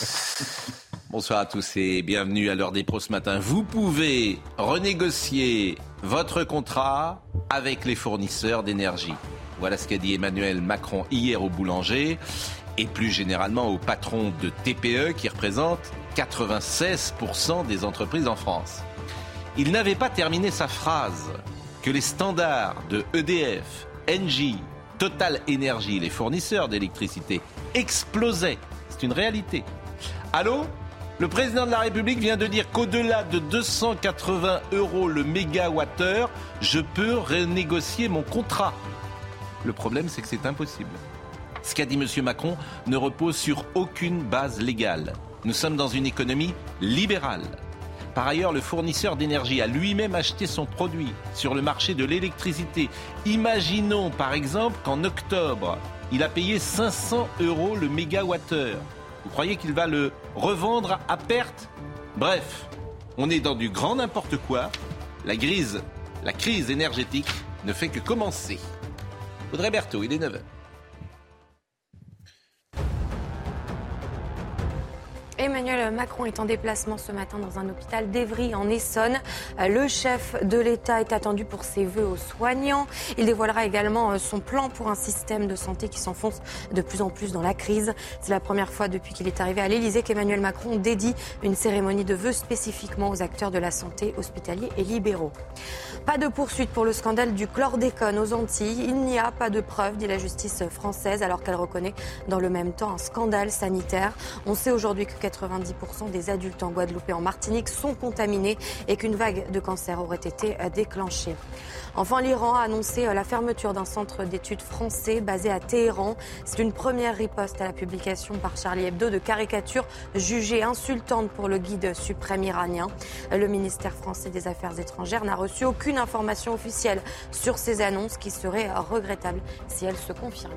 Bonsoir à tous et bienvenue à l'heure des pros ce matin. Vous pouvez renégocier votre contrat avec les fournisseurs d'énergie. Voilà ce qu'a dit Emmanuel Macron hier au boulanger et plus généralement au patron de TPE qui représente 96% des entreprises en France. Il n'avait pas terminé sa phrase que les standards de EDF, Engie, Total Energy, les fournisseurs d'électricité, explosaient. C'est une réalité. Allô Le président de la République vient de dire qu'au-delà de 280 euros le mégawattheure, je peux renégocier mon contrat. Le problème, c'est que c'est impossible. Ce qu'a dit M. Macron ne repose sur aucune base légale. Nous sommes dans une économie libérale. Par ailleurs, le fournisseur d'énergie a lui-même acheté son produit sur le marché de l'électricité. Imaginons par exemple qu'en octobre, il a payé 500 euros le mégawattheure. Vous croyez qu'il va le revendre à perte? Bref, on est dans du grand n'importe quoi. La crise, la crise énergétique ne fait que commencer. Audrey Berthaud, il est 9h. Emmanuel Macron est en déplacement ce matin dans un hôpital d'Evry en Essonne. Euh, Le chef de l'État est attendu pour ses vœux aux soignants. Il dévoilera également euh, son plan pour un système de santé qui s'enfonce de plus en plus dans la crise. C'est la première fois depuis qu'il est arrivé à l'Élysée qu'Emmanuel Macron dédie une cérémonie de vœux spécifiquement aux acteurs de la santé hospitaliers et libéraux. Pas de poursuite pour le scandale du chlordécone aux Antilles. Il n'y a pas de preuves, dit la justice française, alors qu'elle reconnaît dans le même temps un scandale sanitaire. On sait aujourd'hui que 90% des adultes en Guadeloupe et en Martinique sont contaminés et qu'une vague de cancer aurait été déclenchée. Enfin, l'Iran a annoncé la fermeture d'un centre d'études français basé à Téhéran. C'est une première riposte à la publication par Charlie Hebdo de caricatures jugées insultantes pour le guide suprême iranien. Le ministère français des Affaires étrangères n'a reçu aucune information officielle sur ces annonces qui seraient regrettables si elles se confirmaient.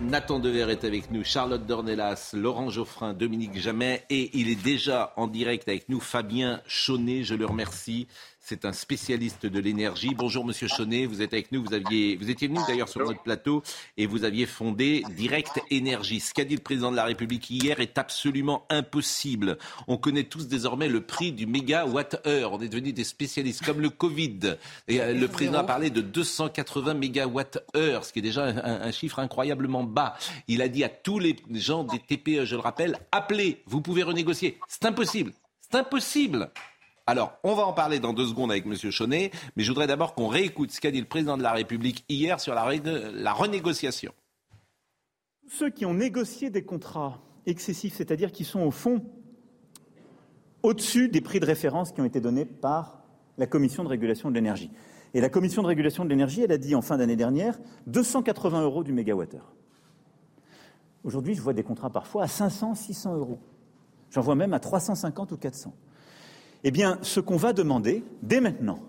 Nathan Dever est avec nous, Charlotte Dornelas, Laurent Geoffrin, Dominique Jamais et il est déjà en direct avec nous, Fabien Chaunet, je le remercie. C'est un spécialiste de l'énergie. Bonjour Monsieur Chaunet, vous êtes avec nous. Vous, aviez, vous étiez venu d'ailleurs sur notre plateau et vous aviez fondé Direct Énergie. Ce qu'a dit le président de la République hier est absolument impossible. On connaît tous désormais le prix du mégawatt-heure. On est devenus des spécialistes comme le Covid. Et euh, le président a parlé de 280 mégawatts-heure, ce qui est déjà un, un chiffre incroyablement bas. Il a dit à tous les gens des TPE, je le rappelle, appelez, vous pouvez renégocier. C'est impossible. C'est impossible. Alors, on va en parler dans deux secondes avec M. Chaunet, mais je voudrais d'abord qu'on réécoute ce qu'a dit le président de la République hier sur la, renégociation. Ceux qui ont négocié des contrats excessifs, c'est-à-dire qui sont au fond au-dessus des prix de référence qui ont été donnés par la Commission de régulation de l'énergie. Et la Commission de régulation de l'énergie, elle a dit en fin d'année dernière 280 euros du mégawattheure. Aujourd'hui, je vois des contrats parfois à 500, 600 euros. J'en vois même à 350 ou 400. Eh bien, ce qu'on va demander dès maintenant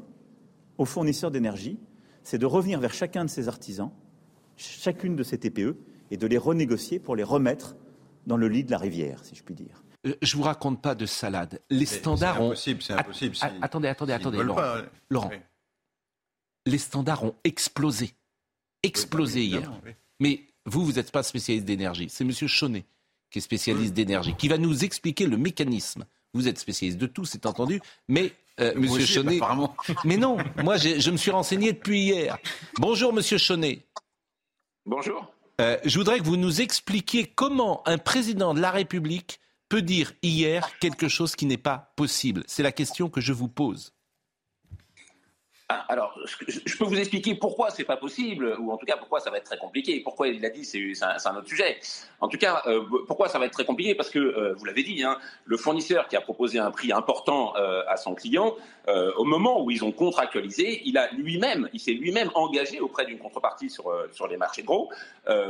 aux fournisseurs d'énergie, c'est de revenir vers chacun de ces artisans, chacune de ces TPE, et de les renégocier pour les remettre dans le lit de la rivière, si je puis dire. Euh, Je vous raconte pas de salade. Les standards c'est ont. impossible, c'est impossible. Att- Si- attendez, attendez, attendez. Laurent. pas, Laurent. oui. Les standards ont explosé. Explosé Oui, hier. oui. Mais vous, vous n'êtes pas spécialiste d'énergie. C'est M. Chaunet qui est spécialiste d'énergie, qui va nous expliquer le mécanisme. Vous êtes spécialiste de tout, c'est entendu. Mais euh, Moi M. aussi, Chaunet. apparemment. Mais non, moi je me suis renseigné depuis hier. Bonjour Monsieur Chaunet. Bonjour. Euh, je voudrais que vous nous expliquiez comment un président de la République peut dire hier quelque chose qui n'est pas possible. C'est la question que je vous pose. Ah, alors, je peux vous expliquer pourquoi c'est pas possible, ou en tout cas pourquoi ça va être très compliqué. Pourquoi il a dit, c'est un, autre sujet. En tout cas, euh, pourquoi ça va être très compliqué? Parce que, euh, vous l'avez dit, hein, le fournisseur qui a proposé un prix important euh, à son client, au moment où ils ont contractualisé, il a lui-même, il s'est lui-même engagé auprès d'une contrepartie sur, sur les marchés gros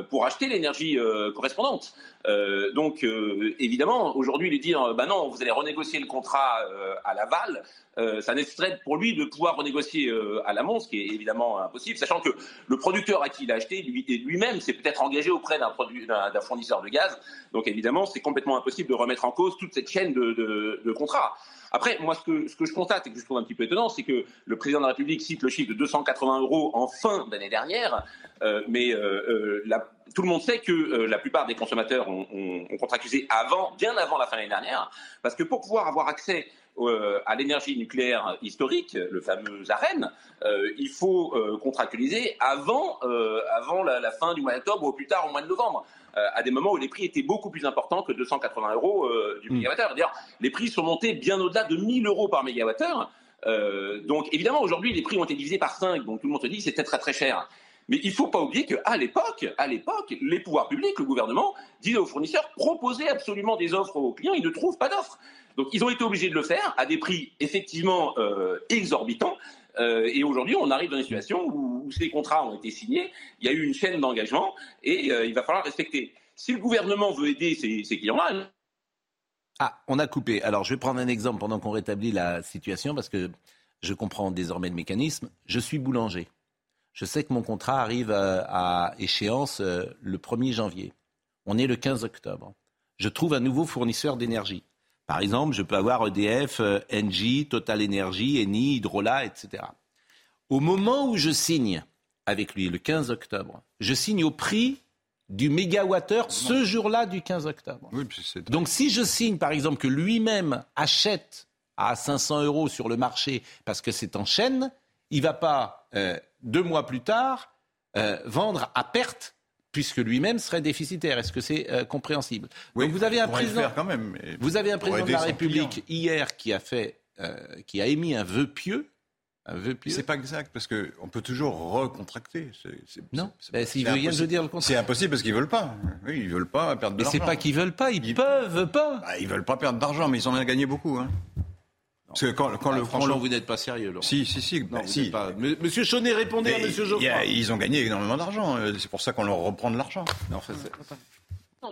pour acheter l'énergie correspondante. donc, évidemment, aujourd'hui, lui dire, bah non, vous allez renégocier le contrat à l'aval, euh, ça nécessiterait pour lui de pouvoir renégocier euh, à l'amont, ce qui est évidemment impossible, sachant que le producteur à qui il a acheté lui-même s'est peut-être engagé auprès d'un fournisseur de gaz. Donc évidemment, c'est complètement impossible de remettre en cause toute cette chaîne de, contrats. Après, moi, ce que, je constate et que je trouve un petit peu étonnant, c'est que le président de la République cite le chiffre de 280 euros en fin d'année dernière, euh, mais tout le monde sait que la plupart des consommateurs ont, ont, ont contractué avant, bien avant la fin de l'année dernière, parce que pour pouvoir avoir accès euh, à l'énergie nucléaire historique, le fameux AREN, euh, il faut euh, contractualiser avant, avant la, fin du mois d'octobre ou au plus tard au mois de novembre. à des moments où les prix étaient beaucoup plus importants que 280 euros du mm. mégawattheure. D'ailleurs, les prix sont montés bien au-delà de 1000 euros par mégawattheure. donc évidemment, aujourd'hui, les prix ont été divisés par 5, donc tout le monde se dit que c'était très très cher. Mais il ne faut pas oublier qu'à l'époque, à l'époque, les pouvoirs publics, le gouvernement, disaient aux fournisseurs, proposez absolument des offres aux clients, ils ne trouvent pas d'offres. Donc ils ont été obligés de le faire à des prix effectivement euh, exorbitants. Euh, et aujourd'hui, on arrive dans une situation où, ces contrats ont été signés, il y a eu une chaîne d'engagement et euh, il va falloir respecter. Si le gouvernement veut aider ces, clients-là. Ah, on a coupé. Alors je vais prendre un exemple pendant qu'on rétablit la situation parce que je comprends désormais le mécanisme. Je suis boulanger. Je sais que mon contrat arrive à échéance le 1er janvier. On est le 15 octobre. Je trouve un nouveau fournisseur d'énergie. Par exemple, je peux avoir EDF, euh, Engie, Total Energy, Eni, Hydrola, etc. Au moment où je signe avec lui, le 15 octobre, je signe au prix du mégawattheure ce jour-là du 15 octobre. Donc si je signe, par exemple, que lui-même achète à 500 euros sur le marché parce que c'est en chaîne, il ne va pas, euh, deux mois plus tard, euh, vendre à perte puisque lui-même serait déficitaire. Est-ce que c'est euh, compréhensible? Oui, vous avez un président, quand même, vous avez un président de la République hier qui a fait, euh, qui a émis un vœu pieux. Un vœu pieux. C'est pas exact parce que on peut toujours recontracter. non, ben, s'ils veulent rien dire le contraire. C'est impossible parce qu'ils veulent pas. Oui, ils veulent pas perdre. Mais c'est pas qu'ils veulent pas, ils, peuvent pas. Bah, ils veulent pas perdre d'argent, mais ils en ont gagné beaucoup. Hein. Parce que quand, quand ah, le, franchement, vous n'êtes pas sérieux, Laurent. Si, si, si. Non, si. Pas... Monsieur Chaunet, répondez à Monsieur Geoffroy. Ils ont gagné énormément d'argent. Euh, c'est pour ça qu'on leur reprend de l'argent. Non, non,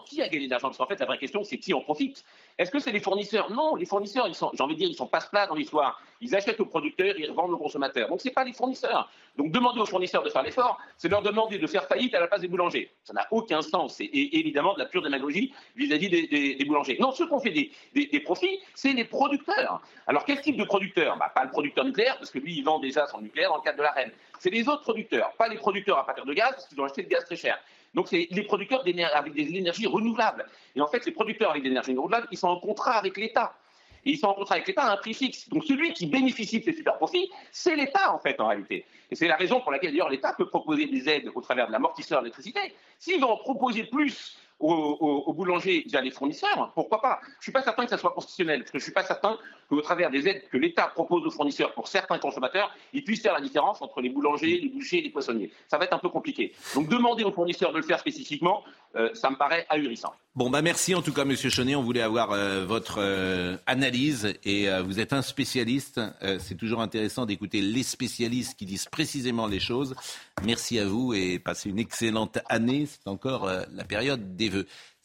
qui a gagné de l'argent Parce qu'en fait, la vraie question, c'est qui en profite. Est-ce que c'est les fournisseurs? Non, les fournisseurs, j'ai envie de dire, ils sont passe-plat dans l'histoire. Ils achètent aux producteurs, ils revendent aux consommateurs. Donc, ce n'est pas les fournisseurs. Donc, demander aux fournisseurs de faire l'effort, c'est leur demander de faire faillite à la place des boulangers. Ça n'a aucun sens. C'est évidemment de la pure démagogie vis-à-vis des, boulangers. Non, ceux qui ont fait des, profits, c'est les producteurs. Alors, quel type de producteur bah, Pas le producteur nucléaire, parce que lui, il vend déjà son nucléaire dans le cadre de la reine. C'est les autres producteurs, pas les producteurs à partir de gaz, parce qu'ils ont acheté le gaz très cher. Donc, c'est les producteurs avec des énergies renouvelables. Et en fait, les producteurs avec des énergies renouvelables, ils sont en contrat avec l'État. Ils sont en contrat avec l'État à un prix fixe. Donc, celui qui bénéficie de ces super profits, c'est l'État, en fait, en réalité. Et c'est la raison pour laquelle, d'ailleurs, l'État peut proposer des aides au travers de l'amortisseur d'électricité. S'il va en proposer plus aux, boulangers via les fournisseurs, pourquoi pas Je ne suis pas certain que ça soit constitutionnel, parce que je ne suis pas certain qu'au travers des aides que l'État propose aux fournisseurs pour certains consommateurs, il puisse faire la différence entre les boulangers, les bouchers et les poissonniers. Ça va être un peu compliqué. Donc demander aux fournisseurs de le faire spécifiquement, euh, ça me paraît ahurissant. Bon, bah merci en tout cas, Monsieur Chenet. On voulait avoir euh, votre euh, analyse et vous êtes un spécialiste. C'est toujours intéressant d'écouter les spécialistes qui disent précisément les choses. Merci à vous et passez une excellente année. C'est encore la période des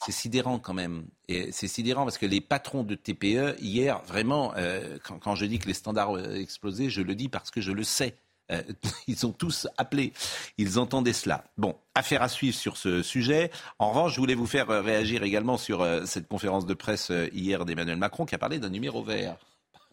C'est sidérant quand même. C'est sidérant parce que les patrons de TPE, hier, vraiment, quand, je dis que les standards ont explosé, je le dis parce que je le sais. Euh, ils ont tous appelé. Ils entendaient cela. Bon, affaire à suivre sur ce sujet. En revanche, je voulais vous faire euh, réagir également sur euh, cette conférence de presse hier d'Emmanuel Macron qui a parlé d'un numéro vert.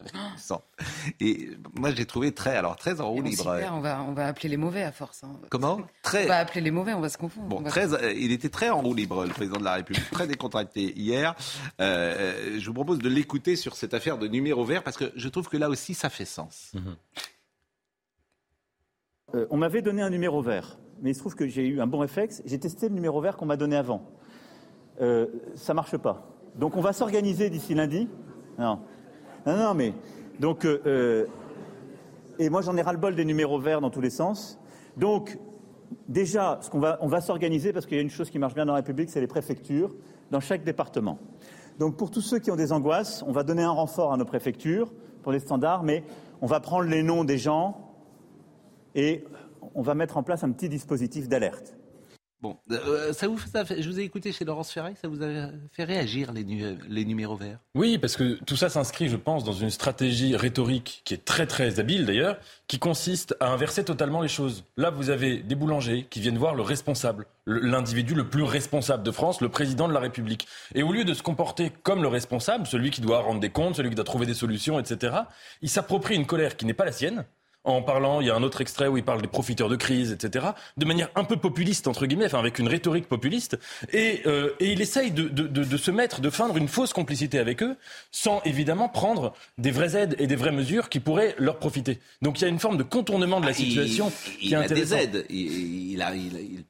Et moi, j'ai trouvé très, alors très en roue libre. on va, on va appeler les mauvais à force. Hein. Comment? Très... On va appeler les mauvais, on va se confondre. Bon, très, il était très en roue libre, le président de la République, très décontracté hier. je vous propose de l'écouter sur cette affaire de numéro vert parce que je trouve que là aussi, ça fait sens. Mhm. Euh, on m'avait donné un numéro vert, mais il se trouve que j'ai eu un bon réflexe. J'ai testé le numéro vert qu'on m'a donné avant. Euh, ça marche pas. Donc on va s'organiser d'ici lundi. Non, non, non, mais donc euh, Et moi, j'en ai ras-le-bol des numéros verts dans tous les sens. Donc, déjà, ce qu'on va, on va s'organiser parce qu'il y a une chose qui marche bien dans la République, c'est les préfectures dans chaque département. Donc, pour tous ceux qui ont des angoisses, on va donner un renfort à nos préfectures pour les standards, mais on va prendre les noms des gens et on va mettre en place un petit dispositif d'alerte. Bon, euh, ça vous, ça fait- je vous ai écouté chez Laurence Ferrari, ça vous a fait réagir les, les numéros verts? Oui, parce que tout ça s'inscrit, je pense, dans une stratégie rhétorique qui est très très habile d'ailleurs, qui consiste à inverser totalement les choses. Là, vous avez des boulangers qui viennent voir le responsable, le- l'individu le plus responsable de France, le président de la République. Et au lieu de se comporter comme le responsable, celui qui doit rendre des comptes, celui qui doit trouver des solutions, etc., il s'approprie une colère qui n'est pas la sienne. En parlant, il y a un autre extrait où il parle des profiteurs de crise, etc., de manière un peu populiste, entre guillemets, enfin avec une rhétorique populiste, et, euh, et il essaye de, de- de- de se mettre, de feindre une fausse complicité avec eux, sans évidemment prendre des vraies aides et des vraies mesures qui pourraient leur profiter. Donc il y a une forme de contournement de la Ah, il- situation il, qui est a des aides. Il, il a, il il-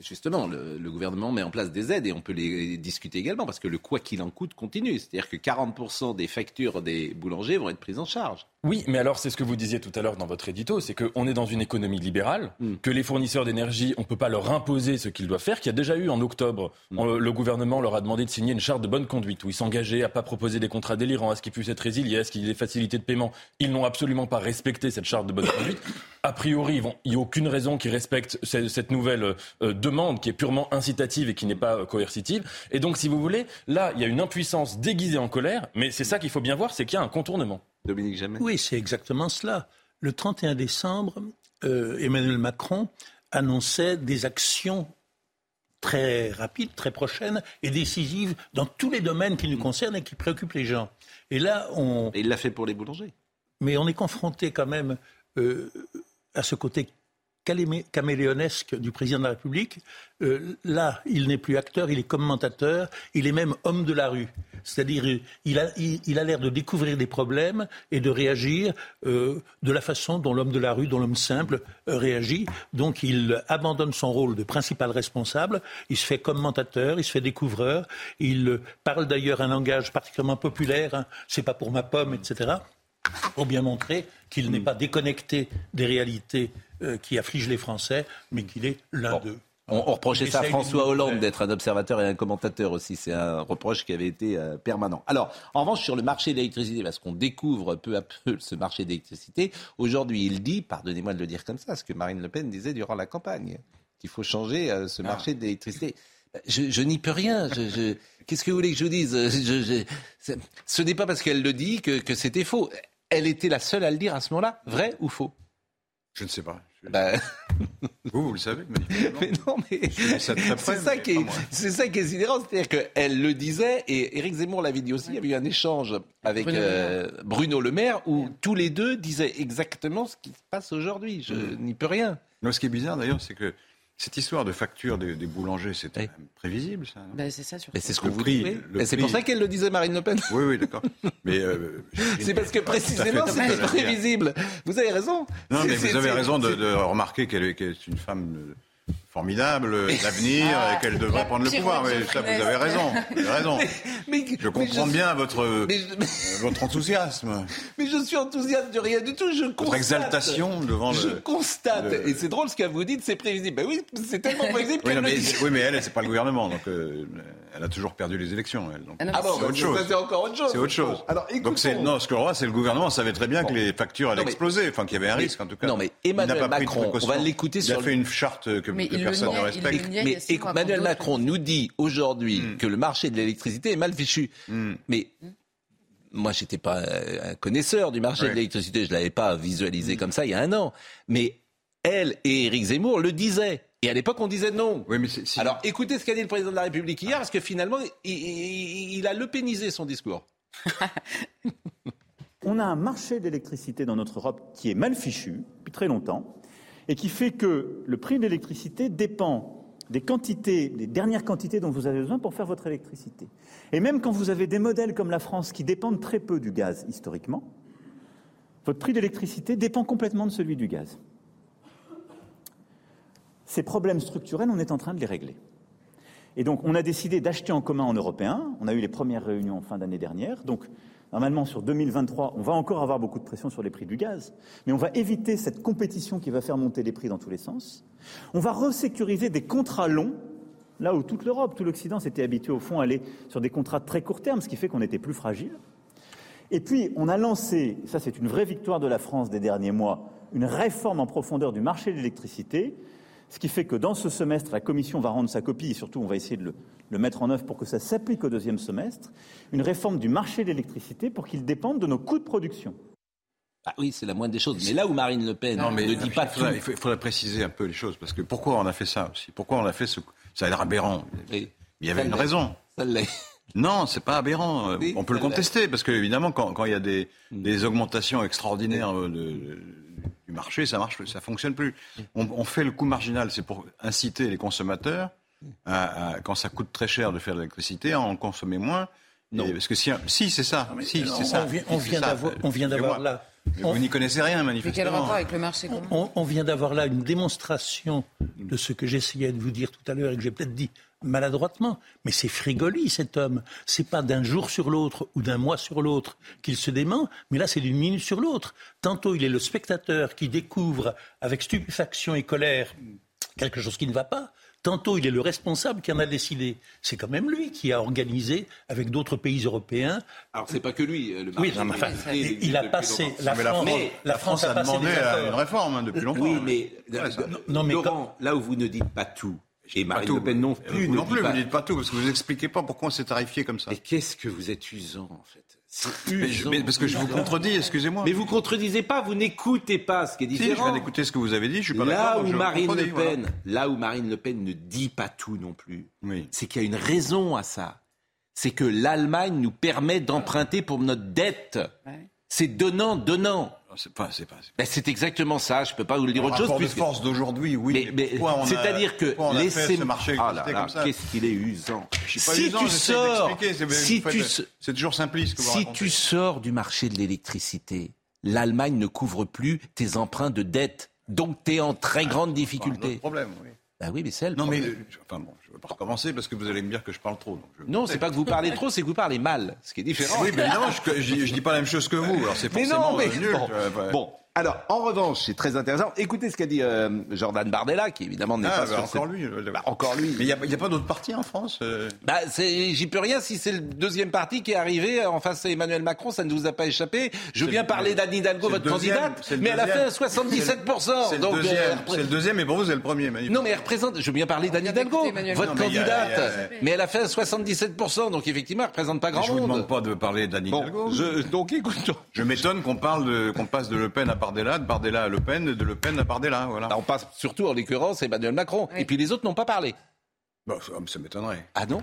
justement, le, le gouvernement met en place des aides et on peut les discuter également parce que le quoi qu'il en coûte continue. C'est-à-dire que 40% des factures des boulangers vont être prises en charge. Oui, mais alors c'est ce que vous disiez tout à l'heure dans votre édito, c'est qu'on est dans une économie libérale, Mm. que les fournisseurs d'énergie, on ne peut pas leur imposer ce qu'ils doivent faire, qu'il y a déjà eu en octobre, on- le gouvernement leur a demandé de signer une charte de bonne conduite, où ils s'engageaient à pas proposer des contrats délirants, à ce qu'ils puissent être résiliés, à ce qu'il y ait des facilités de paiement. Ils n'ont absolument pas respecté cette charte de bonne conduite. A priori, il n'y a aucune raison qu'ils respectent ce- cette nouvelle euh, demande qui est purement incitative et qui n'est pas euh, coercitive. Et donc, si vous voulez, là, il y a une impuissance déguisée en colère, mais c'est ça qu'il faut bien voir, c'est qu'il y a un contournement. Dominique Jamais. Oui, c'est exactement cela. Le 31 décembre, euh, Emmanuel Macron annonçait des actions très rapides, très prochaines et décisives dans tous les domaines qui nous concernent et qui préoccupent les gens. Et là, on... Et il l'a fait pour les boulangers. Mais on est confronté quand même euh, à ce côté caméléonesque du président de la République. Euh, là, il n'est plus acteur, il est commentateur, il est même homme de la rue. C'est-à-dire, il a il, il l'air de découvrir des problèmes et de réagir euh, de la façon dont l'homme de la rue, dont l'homme simple euh, réagit. Donc, il abandonne son rôle de principal responsable. Il se fait commentateur, il se fait découvreur. Il parle d'ailleurs un langage particulièrement populaire. hein. C'est pas pour ma pomme, etc pour bien montrer qu'il n'est pas déconnecté des réalités euh, qui affligent les Français, mais qu'il est l'un d'eux. On, on reprochait ça à François Hollande d'être un observateur et un commentateur aussi. C'est un reproche qui avait été euh, permanent. Alors, en revanche, sur le marché de l'électricité, parce qu'on découvre peu à peu ce marché d'électricité, aujourd'hui, il dit, pardonnez-moi de le dire comme ça, ce que Marine Le Pen disait durant la campagne, qu'il faut changer euh, ce marché de l'électricité. Je, je n'y peux rien. Je, je- Qu'est-ce que vous voulez que je vous dise? Je- Ce n'est pas parce qu'elle le dit que, que c'était faux. Elle était la seule à le dire à ce moment-là. Vrai ou faux? Je ne sais pas. Bah, Vous, vous le savez, mais non, mais c'est ça mais qui est, c'est ça qui est sidérant, c'est-à-dire qu'elle le disait et Éric Zemmour l'avait dit aussi. Il y avait eu un échange avec Bruno euh, Bruno Le Maire où tous les deux disaient exactement ce qui se passe aujourd'hui. Je Mm. n'y peux rien. Non, ce qui est bizarre d'ailleurs, c'est que cette histoire de facture des, des boulangers, c'était Oui. quand même prévisible, ça. Bah, c'est ça surtout. Mais c'est ce qu'on vous dit. oui. c'est pour ça qu'elle le disait Marine Le Pen. Oui, oui, d'accord. Mais euh, C'est parce que précisément c'était prévisible. Vous avez raison. Non, C'est- mais vous avez raison de, remarquer qu'elle est, qu'elle est une femme euh, formidable, euh, d'avenir, et qu'elle devrait prendre le pouvoir. Roger ça, vous avez raison. Vous avez raison. Mais, Je comprends mais bien votre, Mais, euh, votre enthousiasme, mais je suis enthousiaste de rien du tout. Je constate. votre exaltation devant Je le. constate. le- Et c'est drôle ce qu'elle vous dit, c'est prévisible. Ben oui, c'est tellement prévisible Oui, qu'elle le mais, dit. oui, mais elle, c'est pas le gouvernement, donc euh, elle a toujours perdu les élections. Elle, donc. Ah non, Ah bon, C'est autre ça, chose. c'est encore autre chose. C'est autre chose. Alors, Donc c'est non, ce que le roi, c'est le gouvernement savait très bien Bon. que les factures allaient mais- exploser, enfin qu'il y avait un Mais- risque en tout cas. non, mais Il n'a Emmanuel pas pris de Macron, on va l'écouter Il sur a le- fait une charte que, Mais que personne ne respecte. Mais Emmanuel Macron nous dit aujourd'hui Mm. que le marché de l'électricité est mal fichu. Hmm. Mais moi, j'étais pas euh, un connaisseur du marché de l'électricité, je l'avais pas visualisé comme ça il y a un an. Mais elle et Éric Zemmour le disaient. Et à l'époque, on disait non. Oui, mais c'est- si- Alors, écoutez ce qu'a dit le président de la République hier, parce que finalement, il, il- il a le pénisé son discours. On a un marché d'électricité dans notre Europe qui est mal fichu depuis très longtemps et qui fait que le prix de l'électricité dépend des quantités, des dernières quantités dont vous avez besoin pour faire votre électricité. Et même quand vous avez des modèles comme la France qui dépendent très peu du gaz historiquement, votre prix d'électricité dépend complètement de celui du gaz. Ces problèmes structurels, on est en train de les régler. Et donc, on a décidé d'acheter en commun en européen. On a eu les premières réunions en fin d'année dernière. Donc, Normalement, sur 2023, on va encore avoir beaucoup de pression sur les prix du gaz, mais on va éviter cette compétition qui va faire monter les prix dans tous les sens. On va resécuriser des contrats longs, là où toute l'Europe, tout l'Occident s'était habitué au fond à aller sur des contrats de très court terme, ce qui fait qu'on était plus fragile. Et puis, on a lancé, ça c'est une vraie victoire de la France des derniers mois, une réforme en profondeur du marché de l'électricité, ce qui fait que dans ce semestre, la Commission va rendre sa copie et surtout on va essayer de le, le mettre en œuvre pour que ça s'applique au deuxième semestre, une réforme du marché de l'électricité pour qu'il dépende de nos coûts de production. Ah oui, c'est la moindre des choses. Mais là où Marine Le Pen Non, mais ne dit il pas faudrait, tout. il faudrait préciser un peu les choses, parce que pourquoi on a fait ça aussi? Pourquoi on a fait ce... Ça a l'air aberrant. Oui. Il y avait Ça une raison. Ça l'est. Non, c'est pas aberrant. Oui, on peut le contester, parce que évidemment, quand, quand il y a des, Mm. des augmentations extraordinaires euh, de- de- du marché, ça marche, ça fonctionne plus. On, on fait le coût marginal, c'est pour inciter les consommateurs, à, à- quand ça coûte très cher de faire de l'électricité, à en consommer moins. Non. Et parce que si, si c'est ça, si, on c'est ça. vient- on d'avoir- on vient d'avoir Excusez-moi. là- on- Vous n'y connaissez rien, Mais quel manifestement. rapport avec le marché commun? On, on vient d'avoir là une démonstration de ce que j'essayais de vous dire tout à l'heure et que j'ai peut-être dit maladroitement. Mais c'est frigoli cet homme. C'est pas d'un jour sur l'autre ou d'un mois sur l'autre qu'il se dément, mais là c'est d'une minute sur l'autre. Tantôt il est le spectateur qui découvre avec stupéfaction et colère quelque chose qui ne va pas. Tantôt, il est le responsable qui en a décidé. C'est quand même lui qui a organisé, avec d'autres pays européens, Alors c'est pas que lui. euh, Le oui, non, mais enfin, il, il a depuis passé longtemps. la Mais la France, France, la la France France a demandé une réforme hein, depuis longtemps. Oui, mais Ouais, ça- Non, non, mais Laurent, là où vous ne dites pas tout, et Pas Marine tout. Le Pen non Euh, plus, Vous ne non plus, pas- vous ne dites pas tout, parce que vous expliquez pas pourquoi c'est tarifié comme ça. Mais qu'est-ce que vous êtes usant en fait? Mais je- usant. mais parce que je vous contredis, excusez-moi. Mais vous contredisez pas, vous n'écoutez pas ce qui est Si, je différent. viens d'écouter ce que vous avez dit, je suis pas là où je Marine Le voilà. Pen, là où Marine Le Pen ne dit pas tout non plus, Oui. c'est qu'il y a une raison à ça. C'est que l'Allemagne nous permet d'emprunter pour notre dette. Ouais. C'est donnant, donnant. C'est pas, c'est pas. c'est- Ben, c'est exactement ça. Je peux pas vous le dire Le autre chose. de puisque- force d'aujourd'hui, oui. Mais, mais a- c'est-à-dire que pourquoi on a fait laissez ce marché Ah là là, comme ça qu'est-ce qu'il est usant. Je suis pas si usant, tu sors, si tu, s- C'est toujours simpliste que vous si racontez. tu sors du marché de l'électricité, l'Allemagne ne couvre plus tes emprunts de dette. Donc tu es en très grande Enfin, un difficulté. autre problème, oui. Bah oui, mais c'est le Non, mais euh, enfin bon, je ne veux pas recommencer parce que vous allez me dire que je parle trop. donc je- Non, c'est pas que vous parlez trop, c'est que vous parlez mal, ce qui est différent. Oui, mais évidemment, je, je dis pas la même chose que vous. Alors c'est Mais forcément non, mais euh, nul. bon. euh, ouais. Bon, alors en revanche, c'est très intéressant. Écoutez ce qu'a dit euh, Jordan Bardella, qui évidemment n'est Ah, pas bah, sur encore cette- lui. euh, Bah, encore lui. Mais il n'y a, pas d'autres partis en France euh, Bah, j'y peux rien si c'est le deuxième parti qui est arrivé en face à Emmanuel Macron, ça ne vous a pas échappé. Je bien le- parler d'Anne Hidalgo, le votre deuxième, candidate, le mais elle a fait 77%. C'est le, donc, euh, deuxième, repré- c'est le deuxième, et pour vous, c'est le premier. manifestement. non, mais elle représente, je veux bien parler d'Anne Hidalgo, votre Macron. Non, mais il y a- candidate, il y a- mais elle a fait 77%, donc effectivement, elle représente pas grand Je vous monde. demande pas de parler d'Anne Hidalgo. Bon, je, donc écoute, Je m'étonne qu'on parle de, qu'on passe de Le Pen à Bardella, de Bardella à Le Pen, de Le Pen à Bardella, voilà. on passe surtout en l'occurrence Emmanuel Macron, Oui. et puis les autres n'ont pas parlé. Bon, ça, ça m'étonnerait. Ah non?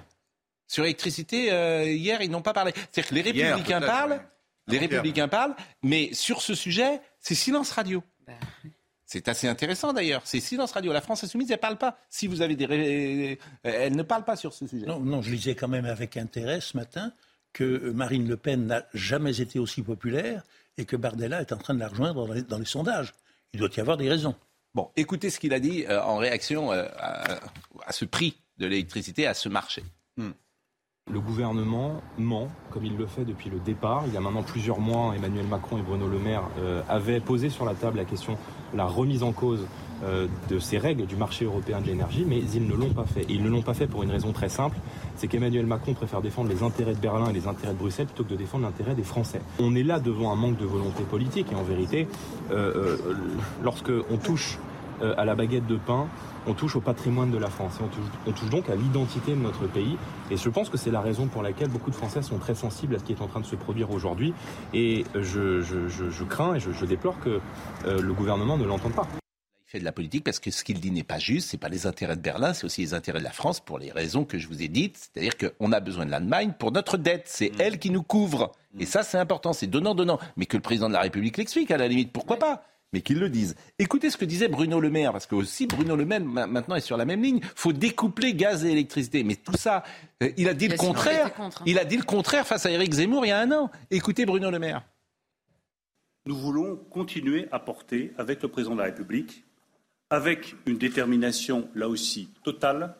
Sur l'électricité, euh, hier, ils n'ont pas parlé. C'est-à-dire que les républicains parlent, ouais. les républicains parlent, mais sur ce sujet, c'est silence radio. Bah, C'est assez intéressant d'ailleurs. C'est silence radio. La France insoumise, elle parle pas. Si vous avez des, euh, elle ne parle pas sur ce sujet. Non, non, je lisais quand même avec intérêt ce matin que Marine Le Pen n'a jamais été aussi populaire et que Bardella est en train de la rejoindre dans les, dans les sondages. Il doit y avoir des raisons. Bon, écoutez ce qu'il a dit euh, en réaction euh, à, à ce prix de l'électricité, à ce marché. Le gouvernement ment, comme il le fait depuis le départ. Il y a maintenant plusieurs mois, Emmanuel Macron et Bruno Le Maire euh, avaient posé sur la table la question de la remise en cause euh, de ces règles du marché européen de l'énergie, mais ils ne l'ont pas fait. Ils ne l'ont pas fait pour une raison très simple, c'est qu'Emmanuel Macron préfère défendre les intérêts de Berlin et les intérêts de Bruxelles plutôt que de défendre l'intérêt des Français. On est là devant un manque de volonté politique, et en vérité, euh, euh, lorsque on touche euh, à la baguette de pain, on touche au patrimoine de la France. On, touche, on touche donc à l'identité de notre pays. Et je pense que c'est la raison pour laquelle beaucoup de Français sont très sensibles à ce qui est en train de se produire aujourd'hui. Et je, crains et je, déplore que euh, le gouvernement ne l'entende pas. Il fait de la politique parce que ce qu'il dit n'est pas juste, c'est pas les intérêts de Berlin, c'est aussi les intérêts de la France pour les raisons que je vous ai dites. C'est-à-dire qu'on a besoin de l'Allemagne pour notre dette. C'est elle qui nous couvre. Et ça, c'est important. C'est donnant-donnant. Mais que le président de la République l'explique, à la limite, pourquoi pas? Mais qu'ils le disent. Écoutez ce que disait Bruno Le Maire, parce que aussi Bruno Le Maire ma- maintenant est sur la même ligne. faut découpler gaz et électricité. Mais tout ça, euh, il a dit Il le contraire. contre, hein. Il a dit le contraire face à Éric Zemmour il y a un an. Écoutez Bruno Le Maire. Nous voulons continuer à porter avec le président de la République, avec une détermination là aussi totale,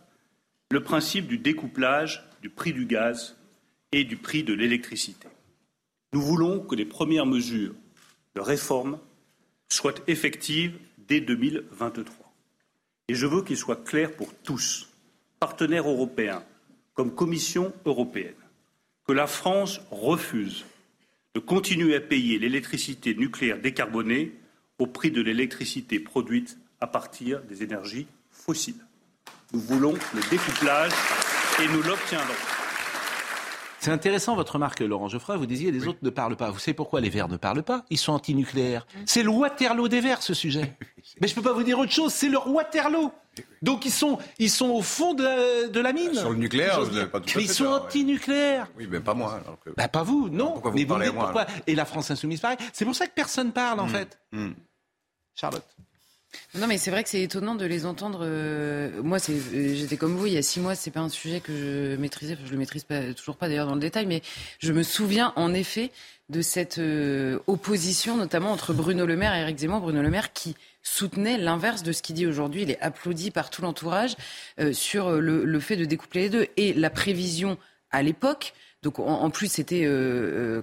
le principe du découplage du prix du gaz et du prix de l'électricité. Nous voulons que les premières mesures de réforme soient effectives dès 2023. Et je veux qu'il soit clair pour tous, partenaires européens comme Commission européenne, que la France refuse de continuer à payer l'électricité nucléaire décarbonée au prix de l'électricité produite à partir des énergies fossiles. Nous voulons le découplage et nous l'obtiendrons. C'est intéressant votre remarque, Laurent Geoffroy. Vous disiez les autres ne parlent pas. Vous savez pourquoi les Verts ne parlent pas? Ils sont antinucléaires. C'est le Waterloo des Verts, ce sujet. Mais je ne peux pas vous dire autre chose. C'est leur Waterloo. Donc ils sont, ils sont au fond de la, de la mine. Sur le nucléaire, vous n'avez pas tout à Mais ils fait sont antinucléaires. Oui, mais pas moi. alors que- Bah, pas vous, non. Pourquoi vous Mais vous me parlez à dites moi, pourquoi alors Et la France insoumise, pareil. C'est pour ça que personne parle, en fait. Hmm. Charlotte. Non, mais c'est vrai que c'est étonnant de les entendre. euh, moi, c'est, euh, j'étais comme vous il y a six mois. C'est pas un sujet que je maîtrisais. Enfin, je le maîtrise pas, toujours pas d'ailleurs dans le détail, mais je me souviens en effet de cette euh, opposition, notamment entre Bruno Le Maire et Éric Zemmour. Bruno Le Maire qui soutenait l'inverse de ce qu'il dit aujourd'hui. Il est applaudi par tout l'entourage sur le, fait de découpler les deux et la prévision à l'époque. Donc en, plus, c'était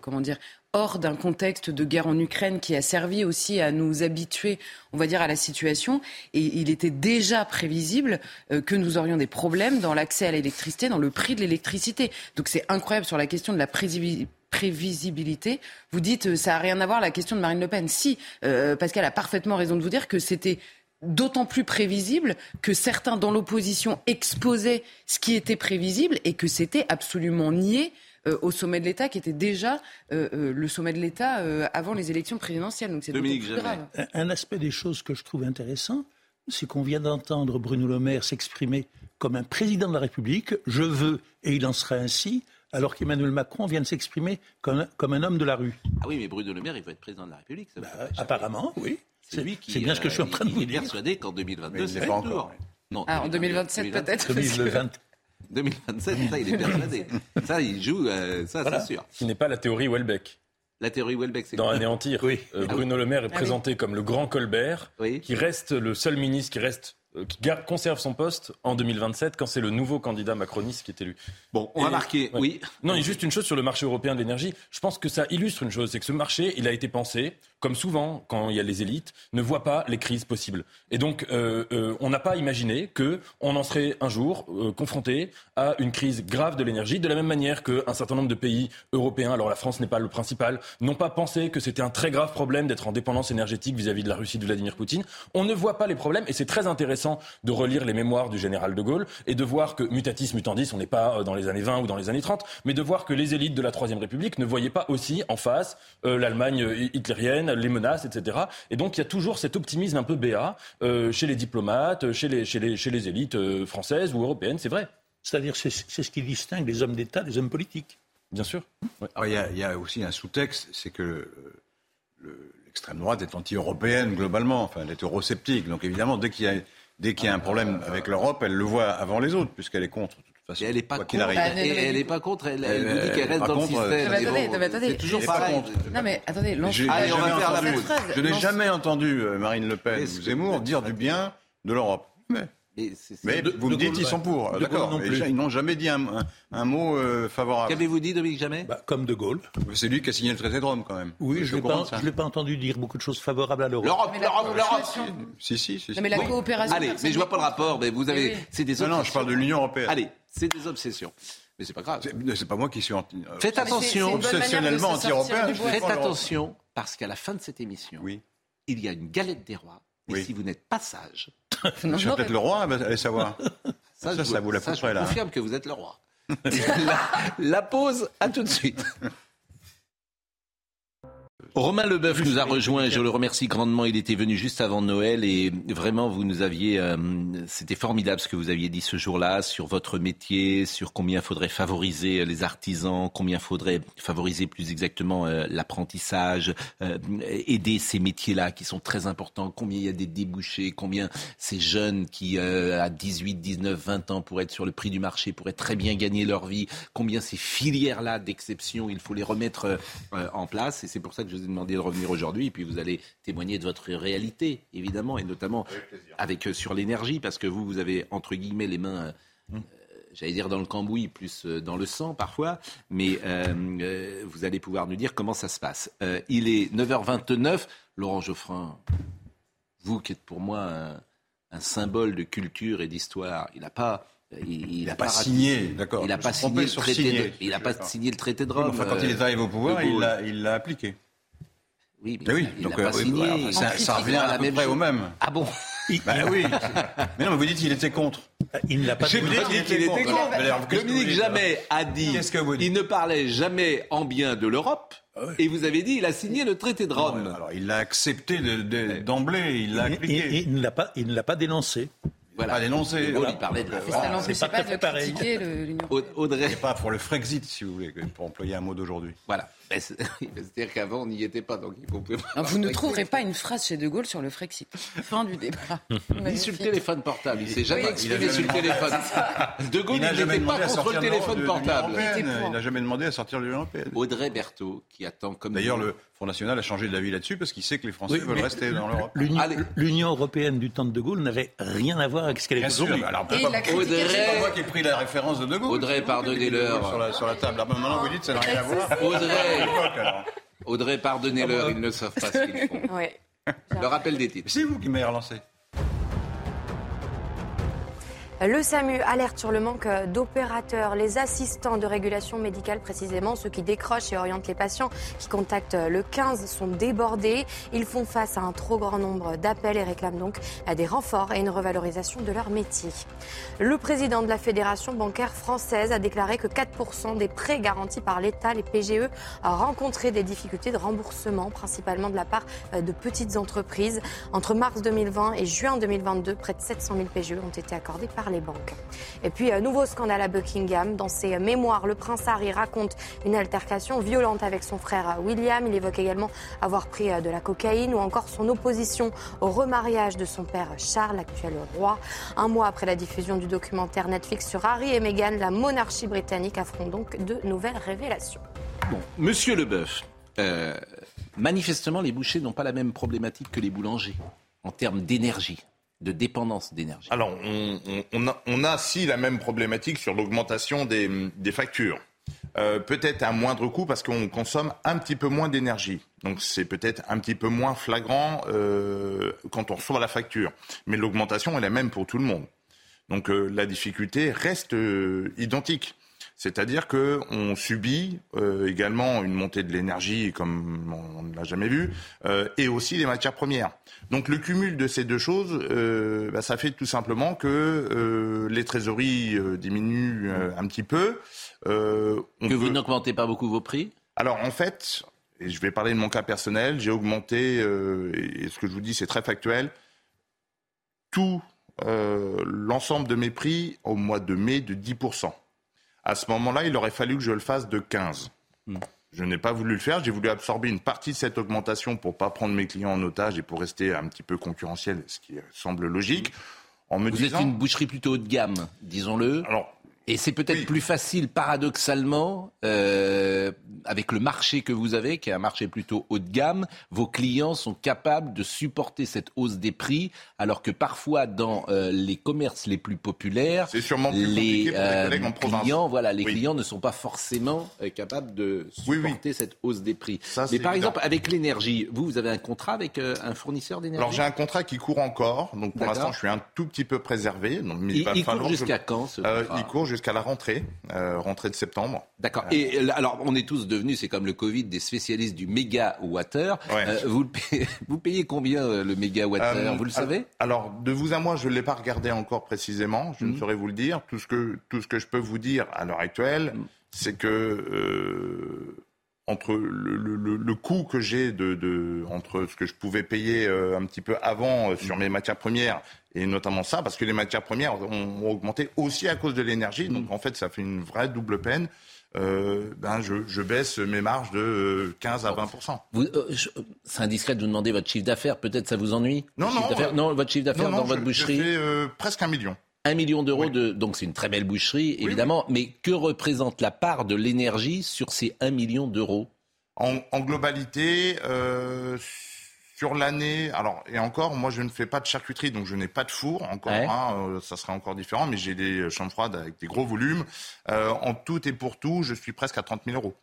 comment dire hors d'un contexte de guerre en Ukraine qui a servi aussi à nous habituer, on va dire, à la situation. Et il était déjà prévisible euh, que nous aurions des problèmes dans l'accès à l'électricité, dans le prix de l'électricité. Donc c'est incroyable sur la question de la prévisi- prévisibilité. Vous dites euh, ça n'a rien à voir la question de Marine Le Pen. Si, euh, Pascal a parfaitement raison de vous dire que c'était d'autant plus prévisible que certains dans l'opposition exposaient ce qui était prévisible et que c'était absolument nié euh, au sommet de l'État, qui était déjà euh, euh, le sommet de l'État euh, avant les élections présidentielles. Donc c'est Dominique plus grave. Un- Un aspect des choses que je trouve intéressant, c'est qu'on vient d'entendre Bruno Le Maire s'exprimer comme un président de la République, je veux, et il en sera ainsi, alors qu'Emmanuel Macron vient de s'exprimer comme, un- comme un homme de la rue. Ah oui, mais Bruno Le Maire, il veut être président de la République. ça échapper. Apparemment, oui. C'est lui qui. c'est bien ce que je suis en train de il vous est dire. persuadé qu'en 2022, Mais il c'est pas encore. Non, Ah, en 2027 peut-être. parce que- 2020. 2027, ça, il est persuadé. ça, il joue, euh, ça, Voilà. c'est sûr. Qui n'est pas la théorie Welbeck. La théorie Welbeck, c'est Dans quoi Anéantir, Oui. euh, Bruno Le Maire est Ah oui. présenté comme le grand Colbert, Oui. qui reste le seul ministre qui reste euh, qui garde- conserve son poste en 2027 quand c'est le nouveau candidat macroniste qui est élu. Bon, on va marquer. ouais. Oui. Non, et juste une chose sur le marché européen de l'énergie. Je pense que ça illustre une chose, c'est que ce marché, il a été pensé, comme souvent quand il y a les élites, ne voit pas les crises possibles. Et donc, euh, euh, on n'a pas imaginé que on en serait un jour euh, confronté à une crise grave de l'énergie, de la même manière qu'un certain nombre de pays européens, alors la France n'est pas le principal, n'ont pas pensé que c'était un très grave problème d'être en dépendance énergétique vis-à-vis de la Russie de Vladimir Poutine. On ne voit pas les problèmes, et c'est très intéressant de relire les mémoires du général de Gaulle et de voir que mutatis mutandis, on n'est pas dans les années 20 ou dans les années 30, mais de voir que les élites de la Troisième République ne voyaient pas aussi en face l'Allemagne hitlérienne, les menaces, etc. Et donc il y a toujours cet optimisme un peu béat euh, chez les diplomates, chez les, chez les, chez les élites euh, françaises ou européennes, c'est vrai. C'est-à-dire c'est c'est ce qui distingue les hommes d'État des hommes politiques. Bien sûr. Ouais. Alors, Il y, a, il y a aussi un sous-texte, c'est que euh, le- l'extrême droite est anti-européenne globalement, enfin elle est eurosceptique. Donc évidemment, dès qu'il y a, dès qu'il y a un problème avec l'Europe, elle le voit avant les autres, puisqu'elle est contre. Façon, Et elle n'est pas quoi qu'il contre. arrive. Et elle n'est pas contre. Elle, elle Elle- vous dit elle qu'elle est reste dans le système. Mais Mais attendez, bon, non, mais attendez. C'est toujours Elle pas pareil. contre. Non mais attendez, Allez, on va faire la pause. Je n'ai jamais entendu euh, Marine Le Pen ou Zemmour dire du bien de l'Europe. Mais, Mais c'est- c'est- mais De- vous me dites qu'ils sont pour. D'accord. Ils n'ont jamais dit un, un- un mot euh, favorable. Qu'avez-vous dit, Dominique Jamais Bah, comme De Gaulle. C'est lui qui a signé le traité de Rome quand même. Oui, je ne l'ai pas, de ça je l'ai pas entendu dire beaucoup de choses favorables à l'Europe. L'Europe, l'Europe, l'Europe. Si, si, si. Non, mais la coopération. Allez, mais je vois pas le rapport. Mais vous avez, Oui, c'est des Non, non, je parle de l'Union européenne. Allez, c'est des obsessions. Mais c'est pas grave. C'est c'est pas moi qui suis anti. euh, Faites Mais c'est- c'est attention. Obsessionnellement anti-européen. Faites attention parce qu'à la fin de cette émission, Oui. il y a une galette des rois. Et Oui. si vous n'êtes pas sage, Non, Je suis peut-être le roi, allez savoir. ça, Ça, je ça vous la ça, je vous là, hein. confirme que vous êtes le roi. la, la pause, à tout de suite. Romain Leboeuf nous a rejoint et je le remercie grandement. Il était venu juste avant Noël et vraiment vous nous aviez, euh, c'était formidable ce que vous aviez dit ce jour-là sur votre métier, sur combien faudrait favoriser les artisans, combien faudrait favoriser plus exactement euh, l'apprentissage, euh, aider ces métiers-là qui sont très importants, combien il y a des débouchés, combien ces jeunes qui euh, à 18, 19, 20 ans pourraient être sur le prix du marché, pourraient très bien gagner leur vie, combien ces filières-là d'exception, il faut les remettre euh, en place. Et c'est pour ça que je vous ai demandé de revenir aujourd'hui et puis vous allez témoigner de votre réalité évidemment et notamment avec, euh, sur l'énergie parce que vous vous avez entre guillemets les mains euh, j'allais dire dans le cambouis, plus euh, dans le sang parfois, mais euh, vous allez pouvoir nous dire comment ça se passe. Euh, il est 9h29. Laurent Geoffrin, vous qui êtes pour moi un, un symbole de culture et d'histoire, il n'a pas. Il, il a pas signé, d'accord. Il n'a pas signé le traité. De, il n'a pas D'accord. signé le traité de Oui, mais Rome. enfin, quand il est arrivé au pouvoir, il l'a appliqué. Oui, Ben oui, il donc pas euh, oui, signé. enfin, ça, ça revient critiquant à la peu même près au même. Ah bon Ben oui. Mais non, mais vous dites qu'il était contre. Il ne l'a pas dit. qu'il était contre. Mais alors, Dominique Jamais a dit Qu'est-ce que vous dites il ne parlait jamais en bien de l'Europe. Et vous avez dit il a signé le traité de Rome. Alors, il l'a accepté de- de- d'emblée, il l'a Il, appliqué. il- il ne l'a pas, il ne l'a pas dénoncé. Voilà. Pas dénoncé. Gaulle, voilà. il parlait de. Ça voilà. n'empêche pas pas, à de pareil. Audrey. C'est pas pour le Frexit, si vous voulez, pour employer un mot d'aujourd'hui. Voilà. C'est- C'est-à-dire qu'avant, on n'y était pas, donc il Vous ne trouverez pas une phrase chez De Gaulle sur le Frexit. Fin du débat. Ni sur le téléphone portable. Il s'est jamais Oui, exprimé il a sur le téléphone. De Gaulle, Il n'a il jamais n'était demandé pas à contre sortir le de téléphone de l'Union portable. européenne. Il. Il n'a jamais demandé à sortir de l'Union européenne. Audrey Berthaud, qui attend comme D'ailleurs, le Front National a changé d'avis là-dessus parce qu'il sait que les Français Oui, veulent rester dans l'Europe. L'Union européenne du temps de De Gaulle n'avait rien à voir avec ce qu'elle est aujourd'hui. Alors, il pas Audrey, moi qui ai pris la référence de De Gaulle. Audrey, De pardonnez-leur. Sur la, table. Maintenant, vous dites que ça n'a rien à voir. Audrey. Audrey, pardonnez-leur, ils ne savent pas ce qu'ils font. Ouais. Le rappel des titres. C'est vous qui m'avez relancé. Le SAMU alerte sur le manque d'opérateurs, les assistants de régulation médicale précisément, ceux qui décrochent et orientent les patients qui contactent le 15 sont débordés. Ils font face à un trop grand nombre d'appels et réclament donc à des renforts et une revalorisation de leur métier. Le président de la Fédération bancaire française a déclaré que 4% des prêts garantis par l'État, les PGE, a rencontré des difficultés de remboursement, principalement de la part de petites entreprises. Entre mars 2020 et juin 2022, près de 700 000 PGE ont été accordés par Et puis, un nouveau scandale à Buckingham. Dans ses mémoires, le prince Harry raconte une altercation violente avec son frère William. Il évoque également avoir pris de la cocaïne ou encore son opposition au remariage de son père Charles, actuel roi. Un mois après la diffusion du documentaire Netflix sur Harry et Meghan, la monarchie britannique affronte donc de nouvelles révélations. Monsieur Leboeuf, euh, manifestement, les bouchers n'ont pas la même problématique que les boulangers en termes d'énergie, de dépendance d'énergie. Alors, on, on- a, on si la même problématique sur l'augmentation des, factures. Euh, peut-être à moindre coût parce qu'on consomme un petit peu moins d'énergie. Donc c'est peut-être un petit peu moins flagrant euh, quand on reçoit la facture. Mais l'augmentation est la même pour tout le monde. Donc euh, la difficulté reste identique. C'est-à-dire que on subit euh, également une montée de l'énergie comme on ne l'a jamais vu, euh, et aussi des matières premières. Donc le cumul de ces deux choses, euh, bah, ça fait tout simplement que les trésoreries diminuent un petit peu. On Que vous n'augmentez pas beaucoup vos prix? Alors en fait, et je vais parler de mon cas personnel, j'ai augmenté, et ce que je vous dis c'est très factuel, tout l'ensemble de mes prix au mois de mai de 10%. À ce moment-là, il aurait fallu que je le fasse de 15%. Je n'ai pas voulu le faire, j'ai voulu absorber une partie de cette augmentation pour pas prendre mes clients en otage et pour rester un petit peu concurrentiel, ce qui semble logique. En me Vous disant, êtes une boucherie plutôt haut de gamme, disons-le. Et c'est peut-être plus facile, paradoxalement, euh, avec le marché que vous avez, qui est un marché plutôt haut de gamme, vos clients sont capables de supporter cette hausse des prix, alors que parfois dans euh, les commerces les plus populaires, sûrement plus les les euh, en province. clients, voilà, les clients ne sont pas forcément euh, capables de supporter cette hausse des prix. Mais par évident. exemple, avec l'énergie, vous, vous avez un contrat avec euh, un fournisseur d'énergie? Alors j'ai un contrat qui court encore, donc pour l'instant je suis un tout petit peu préservé. Donc, mais Il- va il falloir court je- jusqu'à quand, ce Euh, contrat? Il court jusqu'à la rentrée, euh, rentrée de septembre. D'accord. Et euh, alors, on est tous devenus, c'est comme le Covid, des spécialistes du mégawatt-heure. Euh, vous, payez, vous payez combien le mégawattheure Euh, Vous le savez? Alors, de vous à moi, je ne l'ai pas regardé encore précisément. Je Mhm. ne saurais vous le dire. Tout ce que, tout ce que je peux vous dire à l'heure actuelle, Mhm. c'est que entre le, le- le- le coût que j'ai de, de- entre ce que je pouvais payer euh, un petit peu avant euh, sur mes matières premières et notamment ça, parce que les matières premières ont, ont augmenté aussi à cause de l'énergie. Donc en fait, ça fait une vraie double peine. Euh, ben je, je baisse mes marges de euh, 15 à 20 Vous, euh, je- C'est indiscret de vous demander votre chiffre d'affaires. Peut-être ça vous ennuie Non, non, euh, non, votre chiffre d'affaires non, dans votre boucherie je fais, presque un million. Un million d'euros de. Donc c'est une très belle boucherie, évidemment. Mais que représente la part de l'énergie sur ces 1 million d'euros? En, en globalité, euh, sur l'année, alors et encore, moi je ne fais pas de charcuterie, donc je n'ai pas de four encore. Ouais. hein, euh, ça serait encore différent, mais j'ai des chambres froides avec des gros volumes. Euh, en tout et pour tout, je suis presque à 30 000 euros.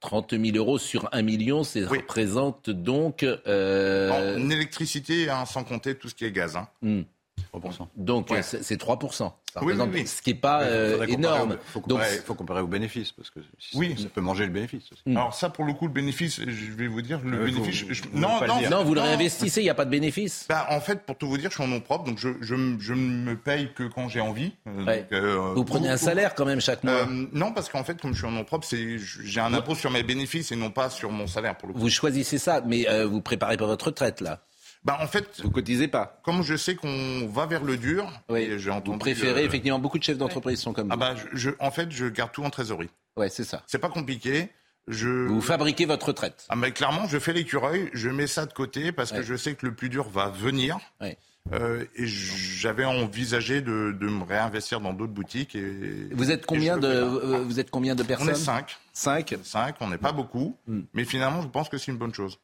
30 000 euros sur 1 million, ça représente donc... euh, En électricité, hein, sans compter tout ce qui est gaz. Hein. hmm. 3%. Donc c'est c'est 3%. Ça Oui, représente- oui, oui. Ce qui n'est pas euh, énorme. au- faut Donc, comparer, faut comparer aux bénéfices, parce que si Oui. ça, ça peut manger le bénéfice aussi. Hmm. Alors ça, pour le coup, le bénéfice, je vais vous dire, le faut- bénéfice... je- non, non, vous le réinvestissez, il n'y a pas de bénéfice. Bah, en fait, pour tout vous dire, je suis en nom propre, donc je, ne me paye que quand j'ai envie. Euh, Ouais. donc, euh, Vous prenez un salaire quand même chaque mois. Euh, non, parce qu'en fait, comme je suis en nom propre, c'est j'ai un impôt sur mes bénéfices et non pas sur mon salaire pour le coup. Vous choisissez ça, mais euh, vous préparez pas votre retraite là. Bah, en fait, Vous cotisez pas. comme je sais qu'on va vers le dur, Oui. et j'ai entendu. Vous préférez euh, effectivement beaucoup de chefs d'entreprise sont comme vous. Ah bah, je, je- en fait, je garde tout en trésorerie. Ouais, c'est ça. C'est pas compliqué. Je. Vous fabriquez votre retraite. Ah mais clairement, je fais l'écureuil, je mets ça de côté parce Ouais. que je sais que le plus dur va venir. Ouais. Euh, et j'avais envisagé de, de me réinvestir dans d'autres boutiques. Et, Vous êtes combien de euh, vous êtes combien de On personnes est cinq. Cinq. Cinq, on n'est pas beaucoup, Hmm. mais finalement, je pense que c'est une bonne chose.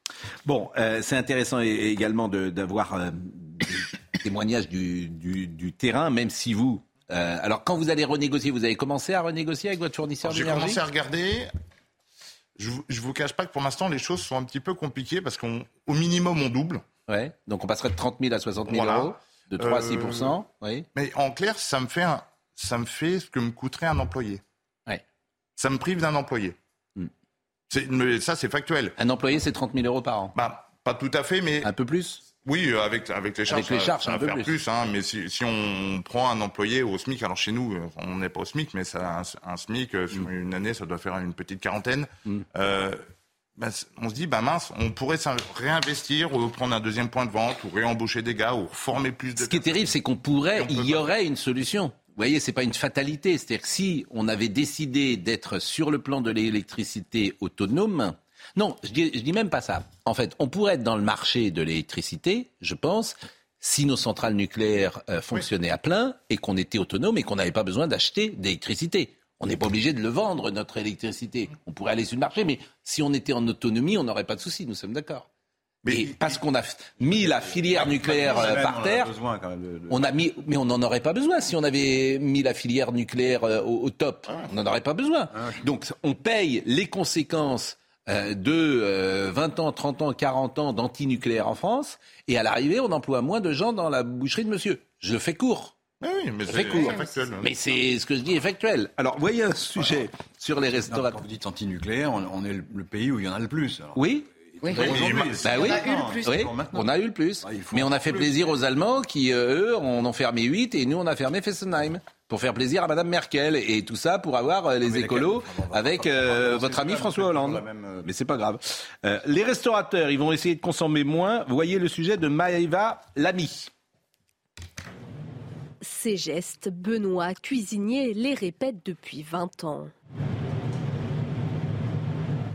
Bon, euh, c'est intéressant également de- d'avoir euh, des témoignages du, du- du terrain, même si vous. euh, alors, quand vous allez renégocier, vous avez commencé à renégocier avec votre fournisseur J'ai d'énergie commencé à regarder. Je, vous- je vous cache pas que pour l'instant, les choses sont un petit peu compliquées parce qu'au minimum, on double. Ouais. Donc, on passerait de 30 000 à 60 000 Voilà. euros, de 3 à Euh, 6 Oui. Mais en clair, ça me fait, un- ça me fait ce que me coûterait un employé. Ouais. Ça me prive d'un employé. C'est- mais ça, c'est factuel. Un employé, c'est 30 000 euros par an. Bah, pas tout à fait, mais Un peu plus oui, euh, avec, avec les charges, Avec les ça- charges, ça un va peu faire plus. plus. hein, mais si, si on prend un employé au SMIC, alors chez nous, euh, on n'est pas au SMIC, mais ça, un, un SMIC euh, sur Hmm. une année, ça doit faire une petite quarantaine. Euh, c- on se dit, bah mince, on pourrait réinvestir ou prendre un deuxième point de vente ou réembaucher des gars ou former plus de Ce qui est terrible, c'est qu'on pourrait, on il y pas. aurait une solution. Vous voyez, c'est pas une fatalité. C'est-à-dire que si on avait décidé d'être sur le plan de l'électricité autonome, non, je dis, je dis même pas ça. En fait, on pourrait être dans le marché de l'électricité, je pense, si nos centrales nucléaires euh, fonctionnaient à plein et qu'on était autonome et qu'on n'avait pas besoin d'acheter d'électricité. On n'est pas obligé de le vendre, notre électricité. On pourrait aller sur le marché, mais si on était en autonomie, on n'aurait pas de souci, nous sommes d'accord. Mais parce qu'on a mis la filière nucléaire euh, par terre, besoin quand même de- de- on a mis, mais on n'en aurait pas besoin si on avait mis la filière nucléaire euh, au, au top. On n'en aurait pas besoin. Donc on paye les conséquences euh, de euh, 20 ans, 30 ans, 40 ans d'antinucléaire en France, et à l'arrivée, on emploie moins de gens dans la boucherie de monsieur. Je le fais court. Oui, oui, mais c'est factuel. Mais c'est ce que je dis est factuel. Alors, voyez un sujet sur les restaurateurs. quand vous dites anti-nucléaire, on, on est le, le pays où il y en a le plus. alors. Oui Oui. Oui, aujourd'hui. mais- Bah oui, On a eu le plus. Oui, Pour maintenant. on a eu le plus. Ah, Mais on a fait plus. plaisir aux Allemands qui, euh, eux, en ont fermé 8 et nous, on a fermé Fessenheim. Pour faire plaisir à Madame Merkel et tout ça pour avoir euh, les mais écolos avec euh, votre ami François Hollande. la même, Mais c'est pas grave. Euh, les restaurateurs, ils vont essayer de consommer moins. Voyez le sujet de Maëva Lamy. Ces gestes, Benoît, cuisinier, les répète depuis 20 ans.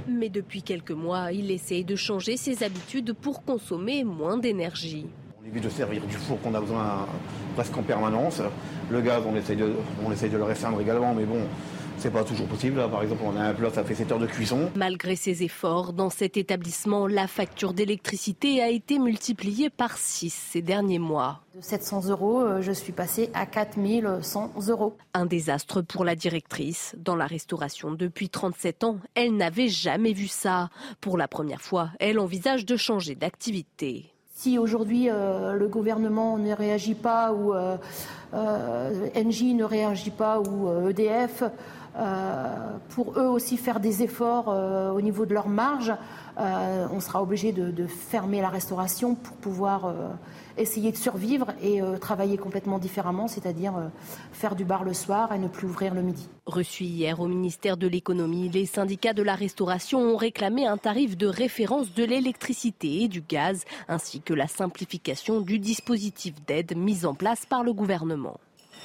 Mais depuis quelques mois, il essaye de changer ses habitudes pour consommer moins d'énergie. On évite de servir du four qu'on a besoin presque en permanence. Le gaz, on essaye de, on de le restreindre également, mais bon, c'est pas toujours possible. Là, par exemple, on a un plat, ça fait 7 heures de cuisson. Malgré ses efforts, dans cet établissement, la facture d'électricité a été multipliée par 6 ces derniers mois. De 700 euros, euh, je suis passée à 4100 euros. Un désastre pour la directrice. Dans la restauration depuis 37 ans, elle n'avait jamais vu ça. Pour la première fois, elle envisage de changer d'activité. Si aujourd'hui euh, le gouvernement ne réagit pas ou euh, euh, Engie ne réagit pas ou euh, EDF, euh, pour eux aussi faire des efforts euh, au niveau de leur marge, euh, on sera obligé de, fermer la restauration pour pouvoir euh, essayer de survivre et euh, travailler complètement différemment, c'est-à-dire euh, faire du bar le soir et ne plus ouvrir le midi. Reçu hier au ministère de l'économie, les syndicats de la restauration ont réclamé un tarif de référence de l'électricité et du gaz, ainsi que la simplification du dispositif d'aide mis en place par le gouvernement.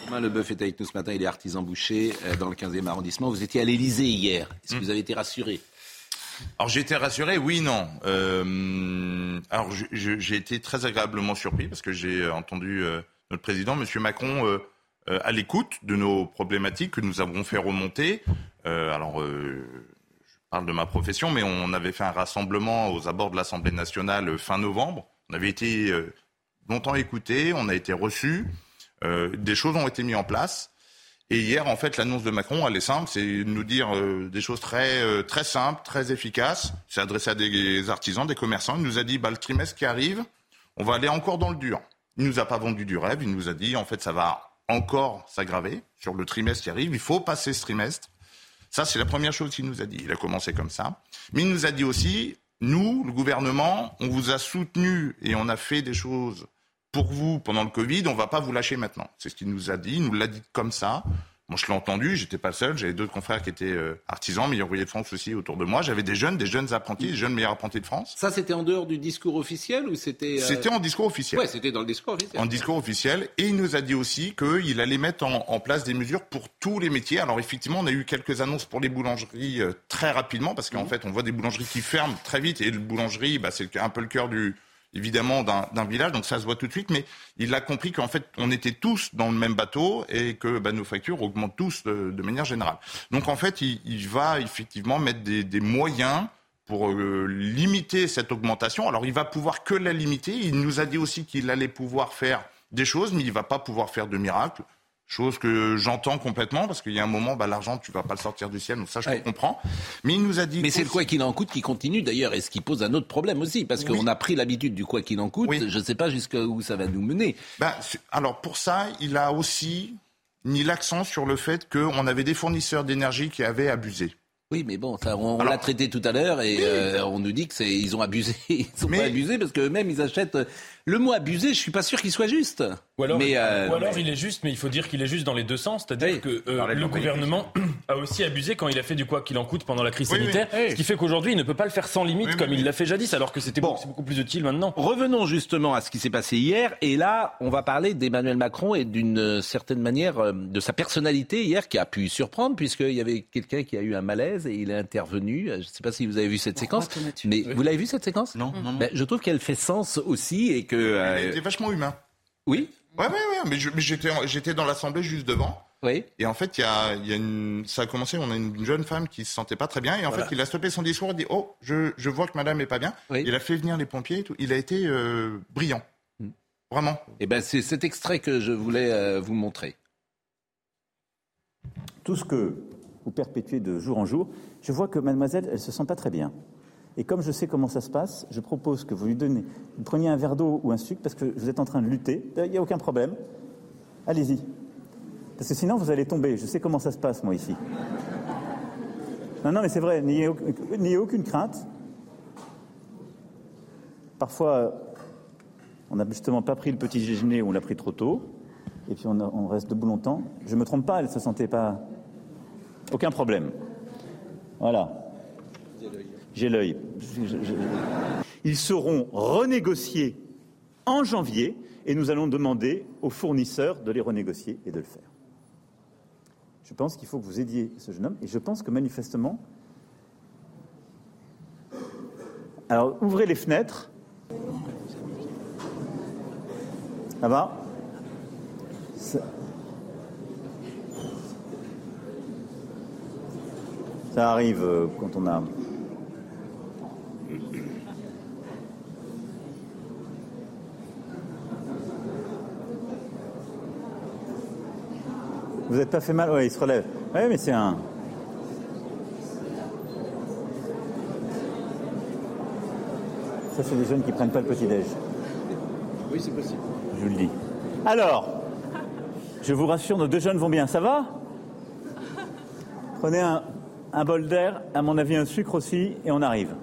Romain Leboeuf est avec nous ce matin, il est artisan boucher euh, dans le 15e arrondissement. Vous étiez à l'Elysée hier. Est-ce que vous avez été rassuré Alors j'ai été rassuré, oui, non. Euh, alors j'ai été très agréablement surpris parce que j'ai euh, entendu euh, notre président, Monsieur Macron, euh, à l'écoute de nos problématiques que nous avons fait remonter. Alors je parle de ma profession, mais on avait fait un rassemblement aux abords de l'Assemblée nationale fin novembre. On avait été longtemps écoutés, on a été reçus, des choses ont été mises en place. Et hier, en fait, l'annonce de Macron, elle est simple, c'est nous dire euh, des choses très, euh, très simples, très efficaces. C'est adressé à des artisans, des commerçants. Il nous a dit, bah, le trimestre qui arrive, on va aller encore dans le dur. Il nous a pas vendu du rêve. Il nous a dit, en fait, ça va encore s'aggraver sur le trimestre qui arrive. Il faut passer ce trimestre. Ça, c'est la première chose qu'il nous a dit. Il a commencé comme ça. Mais il nous a dit aussi, nous, le gouvernement, on vous a soutenu et on a fait des choses pour vous pendant le Covid, on va pas vous lâcher maintenant. C'est ce qu'il nous a dit. Il nous l'a dit comme ça. Moi, je l'ai entendu, j'étais pas seul, j'avais d'autres confrères qui étaient euh, artisans, meilleurs ouvriers de France aussi autour de moi. J'avais des jeunes, des jeunes apprentis, des jeunes meilleurs apprentis de France. Ça, c'était en dehors du discours officiel ou c'était. euh, C'était en discours officiel. Ouais, c'était dans le discours officiel. En discours officiel. Et il nous a dit aussi qu'il allait mettre en, en place des mesures pour tous les métiers. Alors effectivement, on a eu quelques annonces pour les boulangeries euh, très rapidement, parce qu'en Mhm. fait, on voit des boulangeries qui ferment très vite. Et le boulangerie, bah, c'est un peu le cœur du évidemment d'un village, donc ça se voit tout de suite, mais il a compris qu'en fait on était tous dans le même bateau et que bah, nos factures augmentent tous de, manière générale. Donc en fait, il, va effectivement mettre des, moyens pour euh, limiter cette augmentation. Alors il va pouvoir que la limiter. Il nous a dit aussi qu'il allait pouvoir faire des choses, mais il va pas pouvoir faire de miracles. Chose que j'entends complètement, parce qu'il y a un moment, bah, l'argent, tu vas pas le sortir du ciel, donc ça, je comprends. Mais il nous a dit. Mais c'est le quoi qu'il en coûte qui continue d'ailleurs, et ce qui pose un autre problème aussi, parce qu'on a pris l'habitude du quoi qu'il en coûte. Je ne sais pas jusqu'où ça va nous mener. Bah, alors pour ça, il a aussi mis l'accent sur le fait qu'on avait des fournisseurs d'énergie qui avaient abusé. Oui, mais bon, ça, on, l'a traité tout à l'heure et euh, on nous dit que c'est ils ont abusé, ils ont pas abusé parce qu'eux-mêmes ils achètent. Le mot abusé, je suis pas sûr qu'il soit juste. Ou alors, mais, euh, ou alors il est juste, mais il faut dire qu'il est juste dans les deux sens. C'est-à-dire que euh, le gouvernement a aussi abusé quand il a fait du quoi qu'il en coûte pendant la crise Oui, sanitaire. oui. Ce qui fait qu'aujourd'hui, il ne peut pas le faire sans limite comme il l'a fait jadis, alors que c'était beaucoup, plus utile maintenant. Revenons justement à ce qui s'est passé hier. Et là, on va parler d'Emmanuel Macron et d'une euh, certaine manière de sa personnalité hier qui a pu surprendre puisqu'il y avait quelqu'un qui a eu un malaise et il est intervenu. Je ne sais pas si vous avez vu cette séquence. Mais vous l'avez vu cette séquence? Non, non, non. Ben, je trouve qu'elle fait sens aussi et que. Euh, Il était vachement humain. Oui. Ouais, ouais, ouais. Mais, je- mais j'étais, j'étais dans l'assemblée juste devant. Oui. Et en fait, il y a, il y a une, ça a commencé. On a une jeune femme qui se sentait pas très bien. Et en Voilà. fait, il a stoppé son discours. Il a dit, oh, je, je vois que Madame est pas bien. Il a fait venir les pompiers. Et tout. Il a été euh, brillant. Vraiment. Eh ben, c'est cet extrait que je voulais euh, vous montrer. Tout ce que vous perpétuez de jour en jour, je vois que mademoiselle, elle se sent pas très bien. Et comme je sais comment ça se passe, je propose que vous lui donnez, vous preniez un verre d'eau ou un sucre parce que vous êtes en train de lutter. Il n'y a aucun problème. Allez-y. Parce que sinon, vous allez tomber. Je sais comment ça se passe, moi, ici. Non, non, mais c'est vrai, n'ayez au- n'ayez aucune crainte. Parfois, on n'a justement pas pris le petit déjeuner ou on l'a pris trop tôt. Et puis on, on reste debout longtemps. Je ne me trompe pas, elle ne se sentait pas. Aucun problème. Voilà. J'ai l'œil. Ils seront renégociés en janvier et nous allons demander aux fournisseurs de les renégocier et de le faire. Je pense qu'il faut que vous aidiez ce jeune homme et je pense que manifestement. Alors, ouvrez les fenêtres. Ça va? Ça- Ça arrive euh, quand on a. Vous n'êtes pas fait mal Oui, il se relève. Oui, mais c'est un. Ça, c'est des jeunes qui prennent pas le petit-déj. Oui, c'est possible. Je vous le dis. Alors, je vous rassure, nos deux jeunes vont bien. Ça va? Prenez un, un bol d'air, à mon avis un sucre aussi, et on arrive.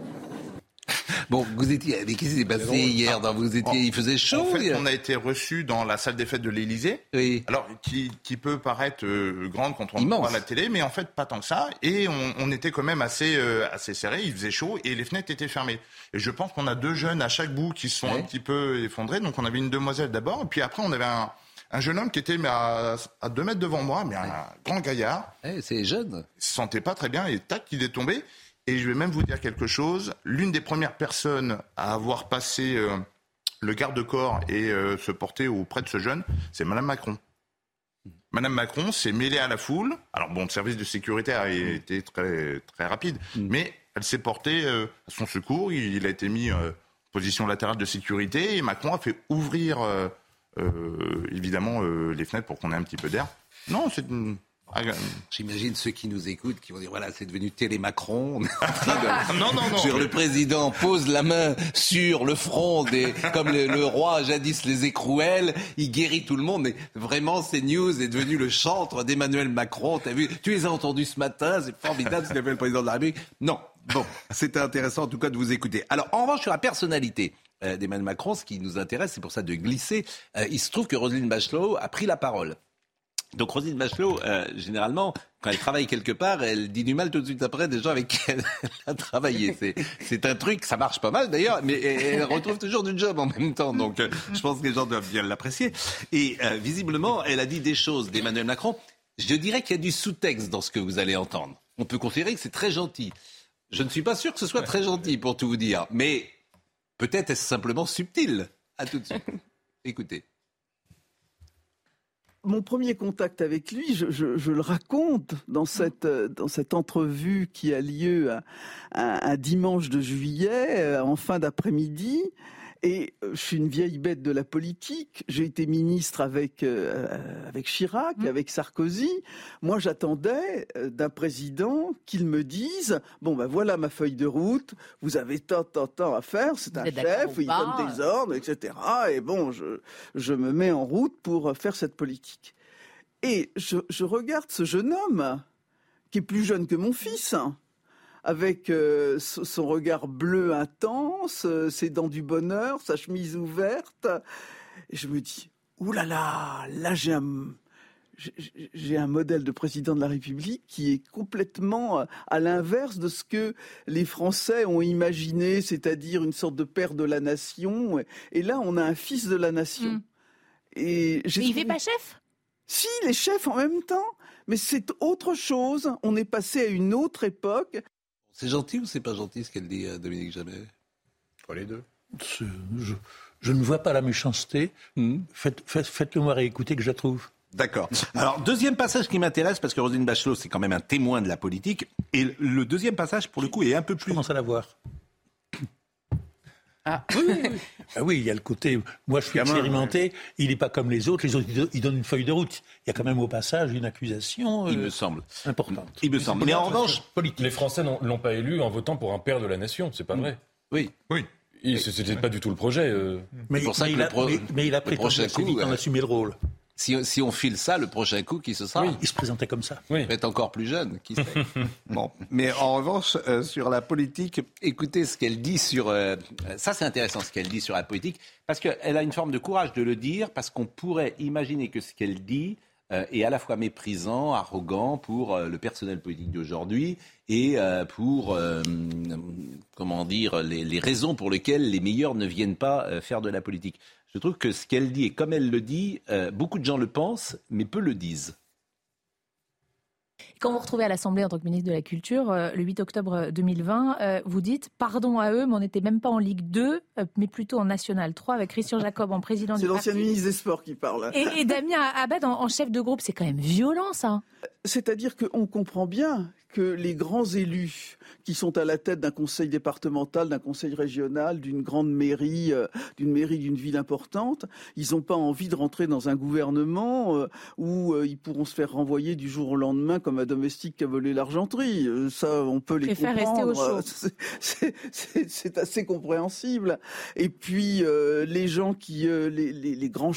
Bon, vous étiez. Mais qu'est-ce qui s'est passé hier dans- Vous étiez. Il faisait chaud. En fait, on a été reçus dans la salle des fêtes de l'Élysée. Alors, qui, qui peut paraître euh, grande quand on voit à la télé, mais en fait, pas tant que ça. Et on, on était quand même assez, euh, assez serré. Il faisait chaud et les fenêtres étaient fermées. Et je pense qu'on a deux jeunes à chaque bout qui se sont un petit peu effondrés. Donc, on avait une demoiselle d'abord. Et puis après, on avait un, un jeune homme qui était mais à, à deux mètres devant moi, mais un grand gaillard. c'est jeune. Il se sentait pas très bien et tac, il est tombé. Et je vais même vous dire quelque chose. L'une des premières personnes à avoir passé euh, le garde-corps et euh, se porter auprès de ce jeune, c'est Madame Macron. Madame Macron s'est mêlée à la foule. Alors bon, le service de sécurité a été très, très rapide, mais elle s'est portée euh, à son secours. Il, il a été mis en position latérale de sécurité et Macron a fait ouvrir évidemment les fenêtres pour qu'on ait un petit peu d'air. Non, c'est une. Ah, J'imagine ceux qui nous écoutent qui vont dire voilà, c'est devenu télé Macron. De- Non, non, non. Sur le président pose la main sur le front des comme le, le roi jadis les écrouelles, il guérit tout le monde. Mais vraiment, CNews est devenu le chantre d'Emmanuel Macron. T'as vu Tu les as entendus ce matin, c'est formidable ce qu'a fait le président de la République. Non, bon, c'était intéressant en tout cas de vous écouter. Alors en revanche sur la personnalité. euh, d'Emmanuel Macron, ce qui nous intéresse, c'est pour ça de glisser. Euh, il se trouve que Roselyne Bachelot a pris la parole. Donc Roselyne Bachelot, euh, généralement, quand elle travaille quelque part, elle dit du mal tout de suite après des gens avec qui elle a travaillé. C'est, un truc, ça marche pas mal d'ailleurs, mais elle elle retrouve toujours du job en même temps. Donc euh, je pense que les gens doivent bien l'apprécier. Et euh, visiblement, elle a dit des choses d'Emmanuel Macron. Je dirais qu'il y a du sous-texte dans ce que vous allez entendre. On peut considérer que c'est très gentil. Je ne suis pas sûr que ce soit très gentil pour tout vous dire, mais peut-être est-ce simplement subtil. À tout de suite. Écoutez. Mon premier contact avec lui, je, je- je le raconte dans cette, euh, dans cette entrevue qui a lieu un, un- un dimanche de juillet, euh, en fin d'après-midi. Et euh, je suis une vieille bête de la politique. J'ai été ministre avec, euh, avec Chirac, avec Sarkozy. Moi, j'attendais euh, d'un président qu'il me dise Bon, ben voilà ma feuille de route, vous avez tant, tant, tant à faire, c'est un chef, il pas donne des ordres, etc. Et bon, je, je me mets en route pour faire cette politique. Et je, je regarde ce jeune homme, qui est plus jeune que mon fils, hein, avec euh, so- son regard bleu intense, euh, ses dents du bonheur, sa chemise ouverte. Et je me dis, oulala, là là, là j'ai un, j'ai- j'ai un modèle de président de la République qui est complètement euh, à l'inverse de ce que les Français ont imaginé, c'est-à-dire une sorte de père de la nation. Et là, on a un fils de la nation. Et j'ai Mais il fait pas chef? Si, les chefs en même temps, mais c'est autre chose. On est passé à une autre époque. C'est gentil ou c'est pas gentil ce qu'elle dit, euh, Dominique Jamais? Les deux. Je, je ne vois pas la méchanceté. Faites, faites, faites-le moi réécouter que je la trouve. D'accord. Alors, deuxième passage qui m'intéresse, parce que Roselyne Bachelot, c'est quand même un témoin de la politique. Et le deuxième passage, pour le coup, est un peu plus. Je commence à la voir. Ah. Oui, oui, oui. Ah oui, il y a le côté. Moi, je suis Gamin, expérimenté. Il n'est pas comme les autres. Les autres, ils don- ils donnent une feuille de route. Il y a quand même au passage une accusation. Il euh, me semble. Importante. Il me semble. Mais en revanche, les Français n'ont- l'ont pas élu en votant pour un père de la nation, c'est pas vrai. Oui. Oui. Et ce- C'était pas du tout le projet. euh. Mais, pour ça mais il a, pro- mais, mais il a prétendu coup, vite en ouais. assumer le rôle. Si, si on file ça, le prochain coup, qui ce sera Il se présentait comme ça. Oui. Peut-être encore plus jeune, qui sait. bon, mais en revanche, euh, sur la politique, écoutez ce qu'elle dit sur. euh, ça, c'est intéressant ce qu'elle dit sur la politique, parce qu'elle a une forme de courage de le dire, parce qu'on pourrait imaginer que ce qu'elle dit euh, est à la fois méprisant, arrogant pour euh, le personnel politique d'aujourd'hui et euh, pour, euh, comment dire, les, les raisons pour lesquelles les meilleurs ne viennent pas euh, faire de la politique. Je trouve que ce qu'elle dit et comme elle le dit, euh, beaucoup de gens le pensent, mais peu le disent. Quand vous vous retrouvez à l'Assemblée en tant que ministre de la Culture, euh, le 8 octobre 2020, euh, vous dites pardon à eux, mais on n'était même pas en Ligue 2, euh, mais plutôt en National 3 avec Christian Jacob en président C'est du l'ancien parti. ministre des Sports qui parle. Et, et Damien Abad en, en chef de groupe, c'est quand même violent ça. C'est-à-dire qu'on comprend bien que les grands élus qui sont à la tête d'un conseil départemental, d'un conseil régional, d'une grande mairie, euh, d'une mairie d'une ville importante, ils n'ont pas envie de rentrer dans un gouvernement euh, où euh, ils pourront se faire renvoyer du jour au lendemain comme un domestique qui a volé l'argenterie. Euh, Ça, on peut les Préfère rester au comprendre. C'est- assez compréhensible. Et puis euh, les gens qui, euh, les, les- les grands,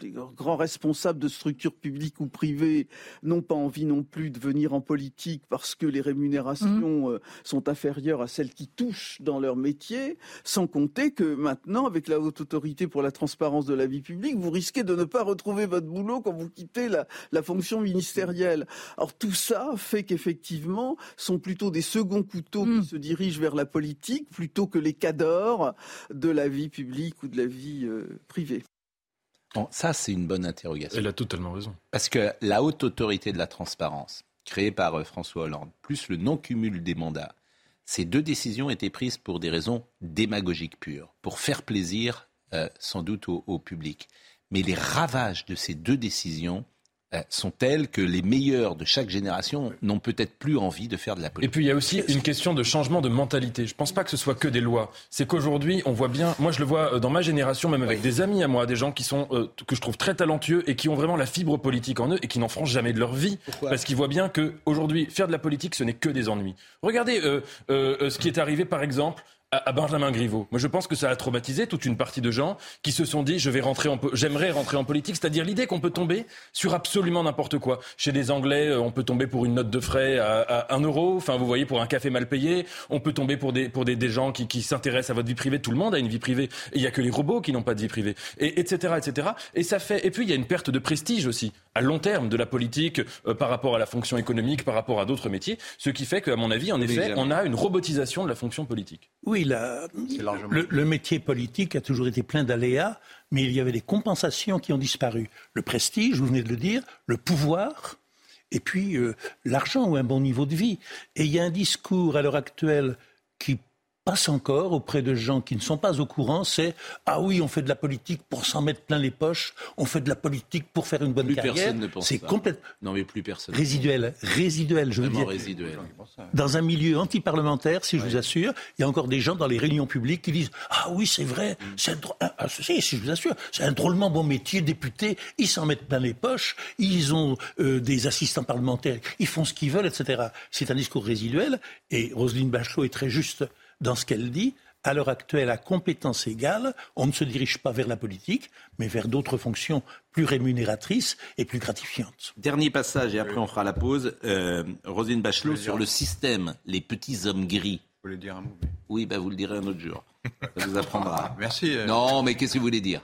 les grands responsables de structures publiques ou privées n'ont pas envie non plus de venir en politique parce que les rémunérations euh, sont inférieures à celles qui touchent dans leur métier, sans compter que maintenant, avec la haute autorité pour la transparence de la vie publique, vous risquez de ne pas retrouver votre boulot quand vous quittez la, la fonction ministérielle. Alors tout ça fait qu'effectivement, sont plutôt des seconds couteaux qui se dirigent vers la politique plutôt que les cadors de la vie publique ou de la vie euh, privée. Bon, ça, c'est une bonne interrogation. Elle a totalement raison. Parce que la haute autorité de la transparence, créée par euh, François Hollande, plus le non-cumul des mandats, ces deux décisions étaient prises pour des raisons démagogiques pures, pour faire plaisir euh, sans doute au, au public. Mais les ravages de ces deux décisions sont telles que les meilleurs de chaque génération n'ont peut-être plus envie de faire de la politique. Et puis il y a aussi une question de changement de mentalité. Je ne pense pas que ce soit que des lois. C'est qu'aujourd'hui, on voit bien, moi je le vois euh, dans ma génération, même avec des amis à moi, des gens qui sont, euh, que je trouve très talentueux et qui ont vraiment la fibre politique en eux et qui n'en feront jamais de leur vie. parce qu'ils voient bien qu'aujourd'hui, faire de la politique, ce n'est que des ennuis. Regardez ce qui est arrivé par exemple à Benjamin Griveaux. Moi, je pense que ça a traumatisé toute une partie de gens qui se sont dit, je vais rentrer en, j'aimerais rentrer en politique, c'est-à-dire l'idée qu'on peut tomber sur absolument n'importe quoi. Chez les Anglais, euh, on peut tomber pour une note de frais à, un euro. Enfin, vous voyez, pour un café mal payé, on peut tomber pour des pour des, des gens qui, qui s'intéressent à votre vie privée. Tout le monde a une vie privée. Il y a que les robots qui n'ont pas de vie privée. Et etc. etc. Et ça fait. Et puis il y a une perte de prestige aussi à long terme de la politique euh, par rapport à la fonction économique, par rapport à d'autres métiers. Ce qui fait qu'à mon avis, en effet, on a une robotisation de la fonction politique. Oui, la, le, métier politique a toujours été plein d'aléas, mais il y avait des compensations qui ont disparu. Le prestige, vous venez de le dire, le pouvoir, et puis euh, l'argent ou un bon niveau de vie. Et il y a un discours à l'heure actuelle qui passe encore auprès de gens qui ne sont pas au courant, c'est ah oui, on fait de la politique pour s'en mettre plein les poches, on fait de la politique pour faire une bonne plus carrière. Personne ne pense c'est complètement non mais plus personne. Résiduel, résiduel, je veux dire. Résiduel. Dans un milieu anti-parlementaire, si je vous assure, il y a encore des gens dans les réunions publiques qui disent ah oui, c'est vrai, mm. c'est un ah, ah, si, si, je vous assure, c'est un drôlement bon métier, député, ils s'en mettent plein les poches, ils ont euh, des assistants parlementaires, ils font ce qu'ils veulent, etc. C'est un discours résiduel et Roselyne Bachelot est très juste dans ce qu'elle dit. À l'heure actuelle, à compétence égale, on ne se dirige pas vers la politique, mais vers d'autres fonctions plus rémunératrices et plus gratifiantes. Dernier passage, et après on fera la pause. Euh, Rosine Bachelot, sur le système, les petits hommes gris. Vous voulez dire un mot Oui, bah, vous le direz un autre jour. Ça vous apprendra. Merci. Euh. Non, mais qu'est-ce que vous voulez dire?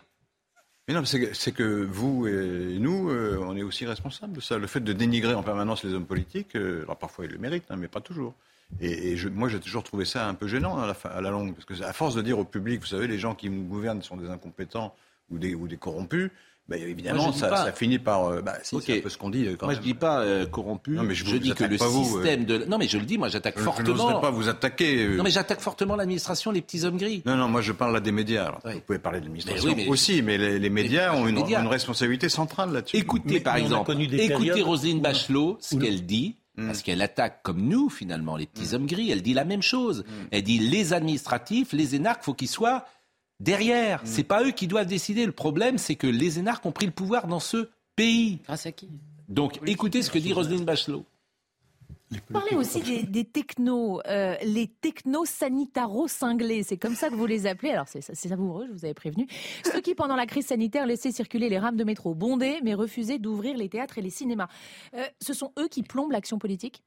Mais non, c'est que vous et nous, euh, on est aussi responsables de ça. Le fait de dénigrer en permanence les hommes politiques, alors parfois ils le méritent, hein, mais pas toujours. Et, moi, j'ai toujours trouvé ça un peu gênant à la, à la, longue, parce que à force de dire au public, vous savez, les gens qui nous gouvernent sont des incompétents ou des, ou des corrompus. Ben, évidemment, ça, ça, finit par. Euh, bah, c'est un peu ce qu'on dit. Quand moi, même. je dis pas euh, corrompu. Non, mais je, je dis que le système euh. de. Non, mais je le dis. Moi, j'attaque fortement. Je ne pas vous attaquer. Non, mais j'attaque fortement l'administration, les petits hommes gris. Non, non, moi, je parle là des médias. Alors, Vous pouvez parler de l'administration aussi, mais les, médias ont une, une, responsabilité centrale là-dessus. Écoutez, par exemple, écoutez Roselyne Bachelot, ce qu'elle dit Mm. Parce qu'elle attaque comme nous, finalement, les petits mm. hommes gris. Elle dit la même chose. Mm. Elle dit les administratifs, les énarques, faut qu'ils soient derrière. C'est pas eux qui doivent décider. Le problème, c'est que les énarques ont pris le pouvoir dans ce pays. Grâce à qui? Donc, écoutez ce que dit Roselyne Bachelot. Parlez aussi des, technos, euh, les technos sanitaro-cinglés, c'est comme ça que vous les appelez. Alors c'est savoureux, je vous avais prévenu. Ceux qui, pendant la crise sanitaire, laissaient circuler les rames de métro bondées, mais refusaient d'ouvrir les théâtres et les cinémas. Euh, ce sont eux qui plombent l'action politique?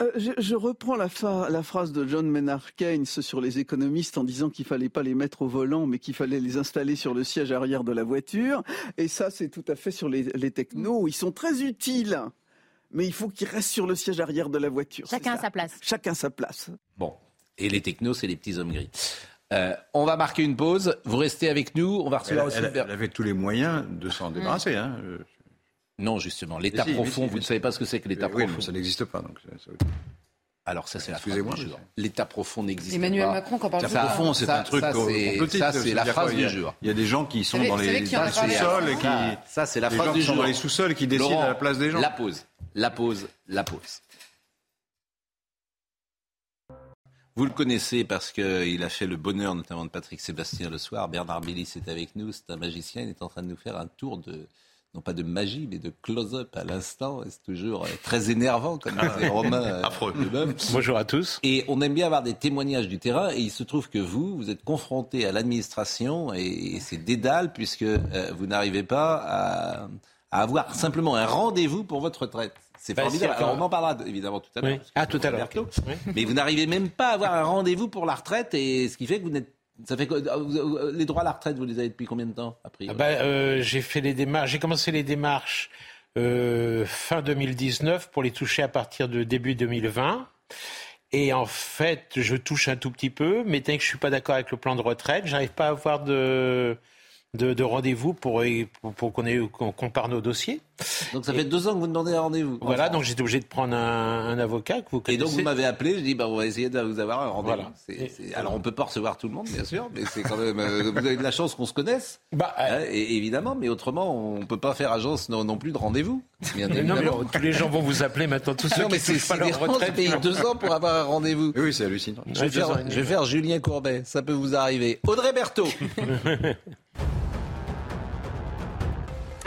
Euh, je, reprends la, la, phrase de John Maynard Keynes sur les économistes en disant qu'il fallait pas les mettre au volant, mais qu'il fallait les installer sur le siège arrière de la voiture. Et ça, c'est tout à fait sur les, les technos. Ils sont très utiles mais il faut qu'il reste sur le siège arrière de la voiture. Chacun à sa place. Chacun sa place. Bon. Et les technos, c'est les petits hommes gris. Euh, on va marquer une pause. Vous restez avec nous. On va recevoir aussi. Elle, avait tous les moyens de s'en débarrasser. Hein. Non, justement. L'état profond, vous ne savez pas ce que c'est que l'état profond. Oui, ça n'existe pas. Donc Alors ça, c'est la phrase du jour. L'état profond n'existe pas. Emmanuel Macron, quand parle L'état profond, c'est un truc Ça, c'est la phrase du jour. Il y a des gens qui sont dans les sous-sols et qui. Ça, c'est la phrase du jour. dans les sous-sols et qui décident à la place des gens. La pause la pause, la pause. Vous le connaissez parce qu'il a fait le bonheur notamment de Patrick Sébastien le soir. Bernard Billis est avec nous, c'est un magicien, il est en train de nous faire un tour de, non pas de magie, mais de close-up à l'instant. C'est toujours euh, très énervant, comme disait Romain. Euh, Affreux. Bonjour à tous. Et on aime bien avoir des témoignages du terrain. Et il se trouve que vous, vous êtes confronté à l'administration et, c'est dédale puisque euh, vous n'arrivez pas à à avoir simplement un rendez-vous pour votre retraite. C'est bah, formidable. Alors, on en parlera évidemment tout à l'heure. Ah, tout à l'heure. Mais vous n'arrivez même pas à avoir un rendez-vous pour la retraite et ce qui fait que vous n'êtes ça fait euh, les droits à la retraite, vous les avez depuis combien de temps après ah bah, euh, J'ai fait les démarches. J'ai commencé les démarches euh, fin 2019 pour les toucher à partir de début 2020. Et en fait, je touche un tout petit peu, mais tant que je suis pas d'accord avec le plan de retraite, j'arrive pas à avoir de de, de rendez-vous pour, qu'on compare nos dossiers. Donc ça fait deux ans que vous demandez un rendez-vous. Voilà, donc j'étais obligé de prendre un, un avocat que vous Et connaissez. donc vous m'avez appelé, je dis bah on va essayer de vous avoir un rendez-vous. Voilà. C'est- c'est- Alors on peut pas recevoir tout le monde bien sûr, mais c'est quand même euh, vous avez de la chance qu'on se connaisse. Bah, Hein, et, évidemment, mais autrement on peut pas faire agence non, non plus de rendez-vous. Bien Mais non, mais tous les gens vont vous appeler maintenant, tous ceux non, mais qui c'est touchent pas c'est leur retraite. payé deux ans pour avoir un rendez-vous. Oui, c'est hallucinant. Je vais, faire, et je vais faire Julien Courbet, ça peut vous arriver. Audrey Berthaud.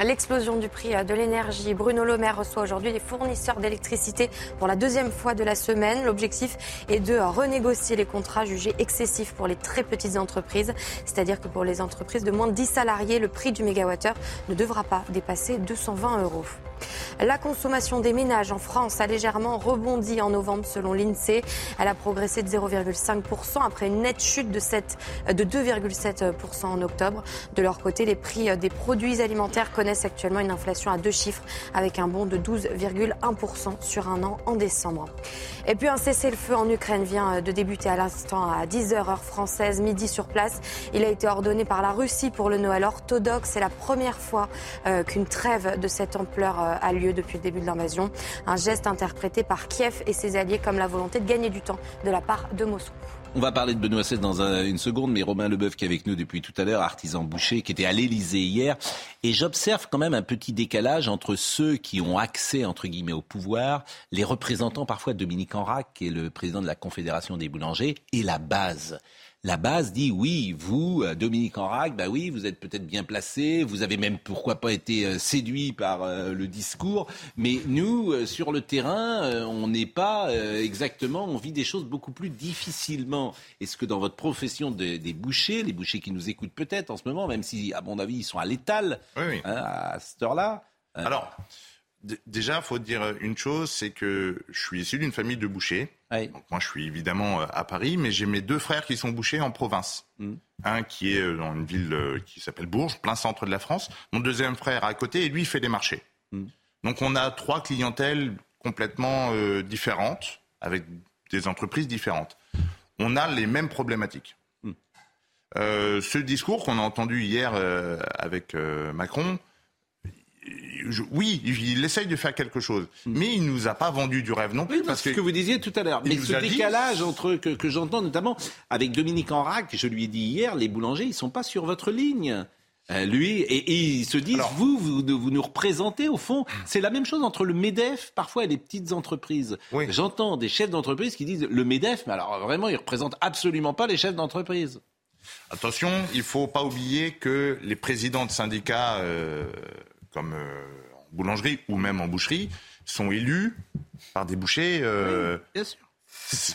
L'explosion du prix de l'énergie. Bruno Le Maire reçoit aujourd'hui les fournisseurs d'électricité pour la deuxième fois de la semaine. L'objectif est de renégocier les contrats jugés excessifs pour les très petites entreprises. C'est-à-dire que pour les entreprises de moins de 10 salariés, le prix du mégawattheure ne devra pas dépasser 220 euros. La consommation des ménages en France a légèrement rebondi en novembre selon l'INSEE. Elle a progressé de 0,5% après une nette chute de, 7 de 2,7% en octobre. De leur côté, les prix des produits alimentaires connaissent actuellement une inflation à deux chiffres avec un bond de 12,1% sur un an en décembre. Et puis un cessez-le-feu en Ukraine vient de débuter à l'instant à 10h heure française, midi sur place. Il a été ordonné par la Russie pour le Noël orthodoxe. C'est la première fois euh, qu'une trêve de cette ampleur euh, a lieu depuis le début de l'invasion. Un geste interprété par Kiev et ses alliés comme la volonté de gagner du temps de la part de Moscou. On va parler de Benoît XVI dans un- une seconde, mais Romain Leboeuf qui est avec nous depuis tout à l'heure, artisan boucher, qui était à l'Élysée hier. Et j'observe quand même un petit décalage entre ceux qui ont accès, entre guillemets, au pouvoir, les représentants parfois de Dominique Enrac, qui est le président de la Confédération des boulangers, et la base. La base dit oui, vous, euh, Dominique Enrac, bah oui, vous êtes peut-être bien placé, vous avez même pourquoi pas été euh, séduit par euh, le discours, mais nous, sur le terrain, on n'est pas exactement, on vit des choses beaucoup plus difficilement. Est-ce que dans votre profession de- des bouchers, les bouchers qui nous écoutent peut-être en ce moment, même si à mon avis ils sont à l'étal Oui, oui. hein, à cette heure-là, Alors, déjà, il faut dire une chose, c'est que je suis issu d'une famille de bouchers. Donc, moi, je suis évidemment euh, à Paris, mais j'ai mes deux frères qui sont bouchers en province. Mm. Un qui est euh, dans une ville euh, qui s'appelle Bourges, plein centre de la France. Mon deuxième frère à côté, et lui, il fait des marchés. Mm. Donc, on a trois clientèles complètement euh, différentes, avec des entreprises différentes. On a les mêmes problématiques. Euh, ce discours qu'on a entendu hier euh, avec euh, Macron, je- oui, il essaye de faire quelque chose, mais il nous a pas vendu du rêve non plus. parce ce que vous disiez tout à l'heure. Il Mais ce dit- décalage entre que, que j'entends notamment avec Dominique Enrac, je lui ai dit hier, les boulangers, ils sont pas sur votre ligne. Euh, lui, et, et ils se disent, vous, vous, vous nous représentez au fond. C'est la même chose entre le MEDEF, parfois, et les petites entreprises. J'entends des chefs d'entreprise qui disent, le MEDEF, mais alors vraiment, ils représentent absolument pas les chefs d'entreprise. Attention, il faut pas oublier que les présidents de syndicats, euh, comme euh, en boulangerie ou même en boucherie, sont élus par des bouchers. euh, bien sûr.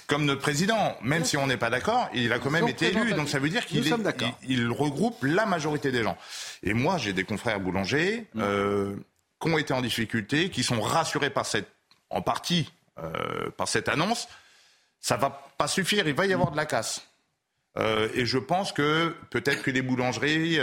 Comme notre président, même si on n'est pas d'accord, il a quand même été élu. Donc ça veut dire qu'il est- sommes d'accord. il, il regroupe la majorité des gens. Et moi, j'ai des confrères boulangers Mm. euh, qui ont été en difficulté, qui sont rassurés par cette, en partie euh, par cette annonce. Ça va pas suffire, il va y avoir de la casse. Euh, et je pense que peut-être que les boulangeries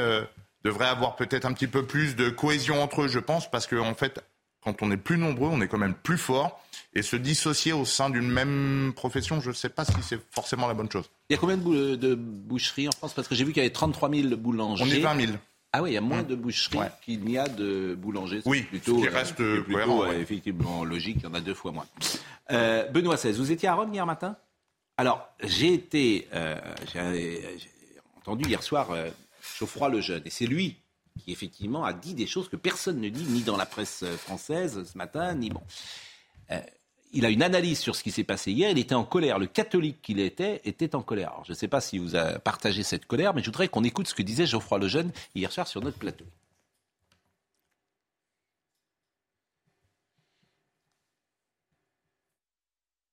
devraient avoir peut-être un petit peu plus de cohésion entre eux, je pense, parce qu'en en fait, quand on est plus nombreux, on est quand même plus fort. Et se dissocier au sein d'une même profession, je ne sais pas si c'est forcément la bonne chose. Il y a combien de, de boucheries en France? Parce que j'ai vu qu'il y avait 33 000 boulangers. On est 20 000. Ah oui, il y a moins Mm. de boucheries qu'il n'y a de boulangers. Oui, plutôt, ce qui reste, c'est euh, plutôt, cohérent, euh, ouais. effectivement logique. Il y en a deux fois moins. Euh, Benoît XVI, vous étiez à Rome hier matin? Alors, j'ai été, euh, j'ai entendu hier soir euh, Geoffroy Lejeune, et c'est lui qui effectivement a dit des choses que personne ne dit, ni dans la presse euh, française ce matin, ni bon. Euh, il a une analyse sur ce qui s'est passé hier. Il était en colère. Le catholique qu'il était était en colère. Alors, je ne sais pas si vous avez partagé cette colère, mais je voudrais qu'on écoute ce que disait Geoffroy Lejeune hier soir sur notre plateau.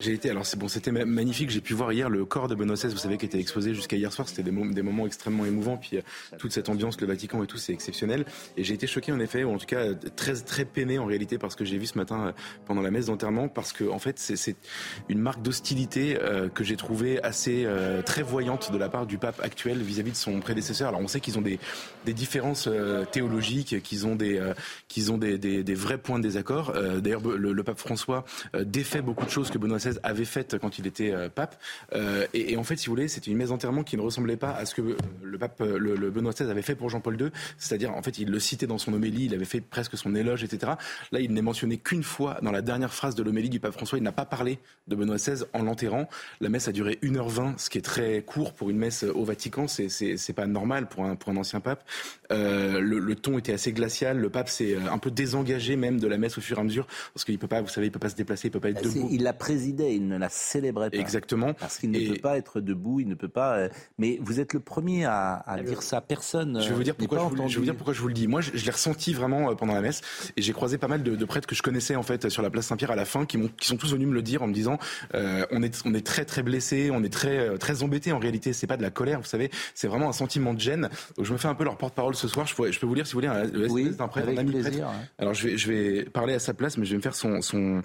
J'ai été, alors c'est bon, c'était ma- magnifique. J'ai pu voir hier le corps de Benoît XVI, vous savez, qui était exposé jusqu'à hier soir. C'était des, mo- des moments extrêmement émouvants. Puis euh, toute cette ambiance, le Vatican et tout, c'est exceptionnel. Et j'ai été choqué en effet, ou en tout cas très très peiné en réalité par ce que j'ai vu ce matin euh, pendant la messe d'enterrement, parce que en fait c'est- une marque d'hostilité euh, que j'ai trouvée assez très voyante de la part du pape actuel vis-à-vis de son prédécesseur. Alors on sait qu'ils ont des, des différences théologiques, qu'ils ont des qu'ils ont des, des, vrais points de désaccord. D'ailleurs, le, le pape François défait beaucoup de choses que Benoît XVI XVI avait faite quand il était pape. Et, en fait, si vous voulez, c'était une messe d'enterrement qui ne ressemblait pas à ce que le pape, le, Benoît XVI avait fait pour Jean-Paul II. C'est-à-dire, en fait, il le citait dans son homélie, il avait fait presque son éloge, etc. Là, il n'est mentionné qu'une fois dans la dernière phrase de l'homélie du pape François. Il n'a pas parlé de Benoît XVI en l'enterrant. La messe a duré 1h20, ce qui est très court pour une messe au Vatican. C'est pas normal pour un, pour un ancien pape. Euh, le, ton était assez glacial. Le pape s'est un peu désengagé même de la messe au fur et à mesure parce qu'il peut pas, vous savez, il peut pas se déplacer, il peut pas être bah, debout. Il la présidait, il ne la célébrait pas. Exactement. Parce qu'il ne peut pas être debout, il ne peut pas. Euh, mais vous êtes le premier à, dire ça. Personne. Je vais vous dire pourquoi. Je vous, je vais vous dire pourquoi je vous le dis. Moi, je, l'ai ressenti vraiment euh, pendant la messe et j'ai croisé pas mal de, prêtres que je connaissais en fait sur la place Saint-Pierre à la fin, qui, qui sont tous venus me le dire en me disant on est on est très très blessé, on est très très embêté en réalité. C'est pas de la colère, vous savez, c'est vraiment un sentiment de gêne. Donc, je me fais un peu leur porte-parole ce soir. Je, je peux vous lire si vous voulez le oui, prêtre, un ami prêtre. Alors je vais je vais parler à sa place, mais je vais me faire son son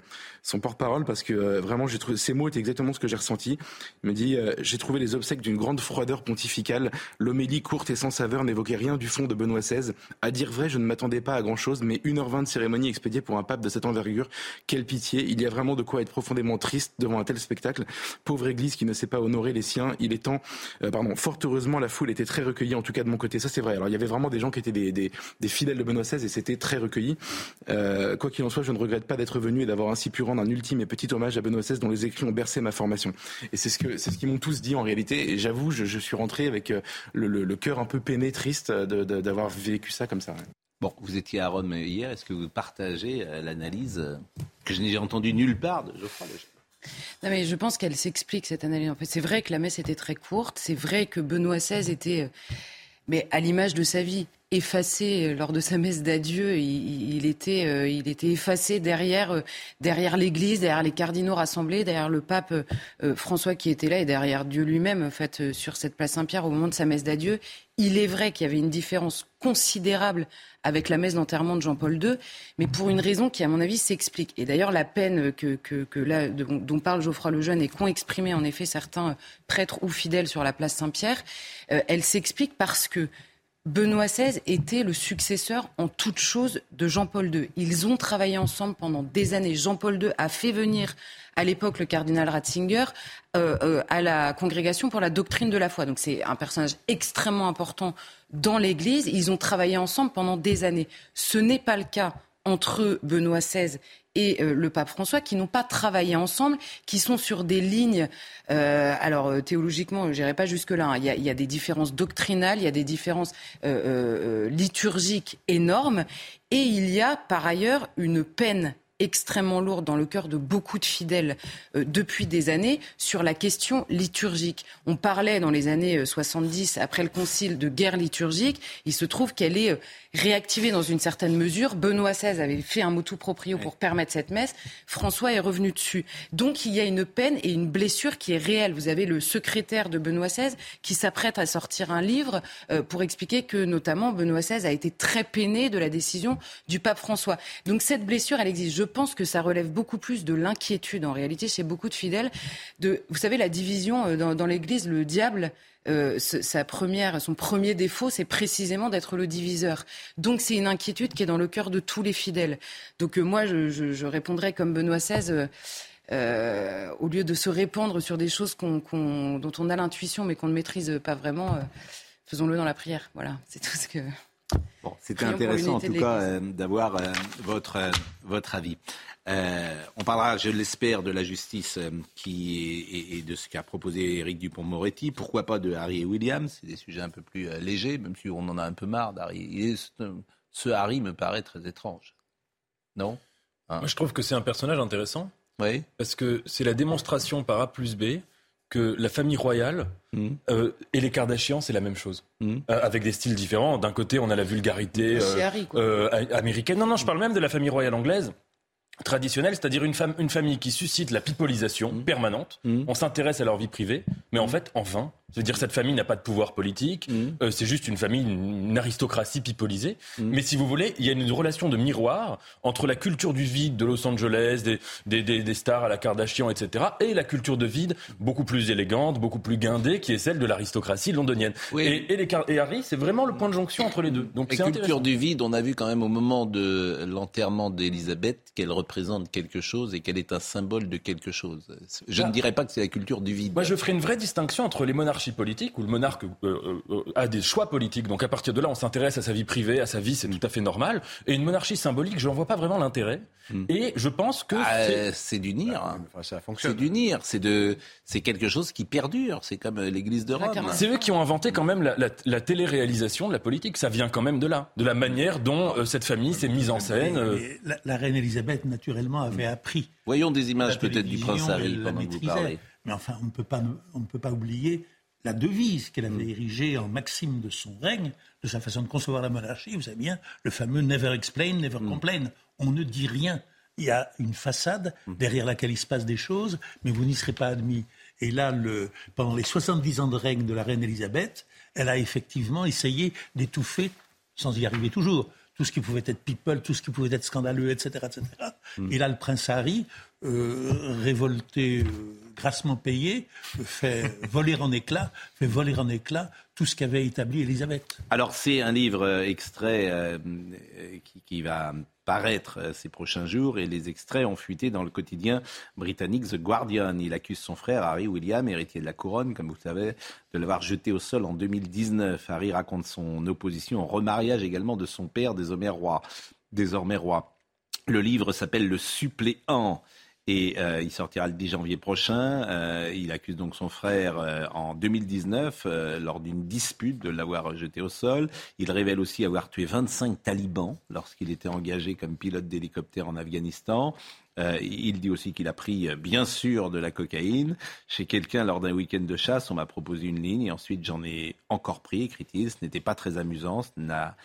son porte-parole parce que euh, vraiment j'ai trouvé ces mots étaient exactement ce que j'ai ressenti. Il me dit euh, j'ai trouvé les obsèques d'une grande froideur pontificale. L'homélie courte et sans saveur n'évoquait rien du fond de Benoît XVI. À dire vrai, je ne m'attendais pas à grand chose, mais 1h20 de cérémonie expédiée pour un pape de cette envergure, quelle pitié. Il y a vraiment de quoi être profondément triste devant un tel spectacle. Pauvre Église qui ne sait pas honorer les siens. Il est temps, euh, pardon, fort heureusement la foule était très recueillie, en tout cas de mon côté. Ça c'est vrai. Alors il y avait vraiment des gens qui étaient des, des fidèles de Benoît XVI et c'était très recueilli. quoi qu'il en soit, je ne regrette pas d'être venu et d'avoir ainsi pu rendre un ultime et petit hommage à Benoît XVI dont les écrits ont bercé ma formation. Et c'est ce que c'est ce qu'ils m'ont tous dit en réalité. Et j'avoue, je, je, suis rentré avec euh, le, le, le cœur un peu peiné, triste d'avoir vécu ça comme ça. Bon, vous étiez à Rome hier. Est-ce que vous partagez euh, l'analyse euh, que je n'ai entendu nulle part de Geoffroy Lejeune? Non mais je pense qu'elle s'explique cette analyse. En fait, c'est vrai que la messe était très courte. C'est vrai que Benoît XVI était, mais à l'image de sa vie, effacé lors de sa messe d'adieu. Il, était, euh, il était effacé derrière, euh, derrière l'Église, derrière les cardinaux rassemblés, derrière le pape euh, François qui était là et derrière Dieu lui-même, en fait, sur cette place Saint-Pierre au moment de sa messe d'adieu. Il est vrai qu'il y avait une différence considérable avec la messe d'enterrement de Jean-Paul II, mais pour une raison qui, à mon avis, s'explique. Et d'ailleurs, la peine que, que, que là, dont parle Geoffroy Lejeune et qu'ont exprimé en effet certains prêtres ou fidèles sur la place Saint-Pierre, elle s'explique parce que Benoît XVI était le successeur en toute chose de Jean-Paul II. Ils ont travaillé ensemble pendant des années. Jean-Paul II a fait venir à l'époque le cardinal Ratzinger euh, euh, à la congrégation pour la doctrine de la foi. Donc c'est un personnage extrêmement important dans l'Église. Ils ont travaillé ensemble pendant des années. Ce n'est pas le cas entre Benoît XVI et euh, le pape François qui n'ont pas travaillé ensemble, qui sont sur des lignes. Euh, alors euh, théologiquement, je n'irai pas jusque là. Hein. Il, y a, des différences doctrinales, il y a des différences liturgiques énormes, et il y a par ailleurs une peine extrêmement lourde dans le cœur de beaucoup de fidèles depuis des années sur la question liturgique. On parlait dans les années 70, après le concile, de guerre liturgique. Il se trouve qu'elle est réactivé dans une certaine mesure. Benoît XVI avait fait un motu proprio pour permettre cette messe. François est revenu dessus. Donc il y a une peine et une blessure qui est réelle. Vous avez le secrétaire de Benoît XVI qui s'apprête à sortir un livre euh, pour expliquer que notamment Benoît XVI a été très peiné de la décision du pape François. Donc cette blessure, elle existe. Je pense que ça relève beaucoup plus de l'inquiétude en réalité chez beaucoup de fidèles. De, vous savez, la division euh, dans, l'Église, le diable euh, sa première, son premier défaut, c'est précisément d'être le diviseur. Donc c'est une inquiétude qui est dans le cœur de tous les fidèles. Donc euh, moi, je, répondrais comme Benoît XVI. Euh, au lieu de se répandre sur des choses dont on a l'intuition mais qu'on ne maîtrise pas vraiment, faisons-le dans la prière. Voilà, c'est tout ce que. Bon, c'était intéressant en tout cas d'avoir votre, votre avis. Euh, on parlera, je l'espère, de la justice euh, qui et, de ce qu'a proposé Éric Dupont-Moretti. Pourquoi pas de Harry et William C'est des sujets un peu plus euh, légers, même si on en a un peu marre d'Harry. Ce Harry me paraît très étrange. Non? Hein? Moi, je trouve que c'est un personnage intéressant. Oui. Parce que c'est la démonstration par A plus B que la famille royale mmh. et les Kardashians, c'est la même chose. Mmh. avec des styles différents. D'un côté, on a la vulgarité américaine. Non, non, je parle même de la famille royale anglaise traditionnelle, c'est-à-dire une, femme, une famille qui suscite la pipolisation mmh. permanente. On s'intéresse à leur vie privée, mais en fait, enfin, C'est-à-dire cette famille n'a pas de pouvoir politique, euh, c'est juste une famille, une, une aristocratie pipolisée. Mais si vous voulez, il y a une relation de miroir entre la culture du vide de Los Angeles, des, des, des, des stars à la Kardashian, etc., et la culture de vide beaucoup plus élégante, beaucoup plus guindée, qui est celle de l'aristocratie londonienne. Et, et, les, et Harry, c'est vraiment le point de jonction entre les deux. Donc La culture du vide, on a vu quand même au moment de l'enterrement d'Élisabeth qu'elle représente quelque chose et qu'elle est un symbole de quelque chose. Je ne Ah. dirais pas que c'est la culture du vide. Moi, je ferai une vraie distinction entre les monarchies politiques, où le monarque euh, euh, a des choix politiques. Donc, à partir de là, on s'intéresse à sa vie privée, à sa vie, c'est tout à fait normal. Et une monarchie symbolique, je n'en vois pas vraiment l'intérêt. Et je pense que Ah, c'est- d'unir. ça C'est d'unir. C'est de, c'est quelque chose qui perdure. C'est comme euh, l'Église de Rome. C'est eux qui ont inventé quand même la, la, la télé-réalisation de la politique. Ça vient quand même de là, de la manière dont euh, cette famille s'est mise en scène. Mais- euh. mais la, la reine Elisabeth, naturellement, avait appris. Voyons des images peut-être du prince Harry pendant que vous parlez. Mais enfin, on ne peut pas, on ne peut pas oublier la devise qu'elle Mm. avait érigée en maxime de son règne, de sa façon de concevoir la monarchie. Vous savez bien, le fameux never explain, never Mm. complain. On ne dit rien. Il y a une façade Mm. derrière laquelle il se passe des choses, mais vous n'y serez pas admis. Et là, le, pendant les 70 ans de règne de la reine Elisabeth, elle a effectivement essayé d'étouffer, sans y arriver toujours, tout ce qui pouvait être people, tout ce qui pouvait être scandaleux, etc. etc. Et là, le prince Harry, euh, révolté, euh, grassement payé, fait voler en éclats, fait voler en éclats tout ce qu'avait établi Elisabeth. Alors c'est un livre euh, extrait euh, qui, qui va paraître euh, ces prochains jours et les extraits ont fuité dans le quotidien britannique The Guardian. Il accuse son frère Harry William, héritier de la couronne, comme vous le savez, de l'avoir jeté au sol en 2019. Harry raconte son opposition au remariage également de son père, désormais roi. Désormais roi. Le livre s'appelle Le suppléant. Et euh, il sortira le 10 janvier prochain. Euh, il accuse donc son frère euh, en 2019 euh, lors d'une dispute de l'avoir jeté au sol. Il révèle aussi avoir tué 25 talibans lorsqu'il était engagé comme pilote d'hélicoptère en Afghanistan. Il dit aussi qu'il a pris, bien sûr, de la cocaïne chez quelqu'un lors d'un week-end de chasse. On m'a proposé une ligne et ensuite j'en ai encore pris, écrit-il. Ce n'était pas très amusant. Ce n'a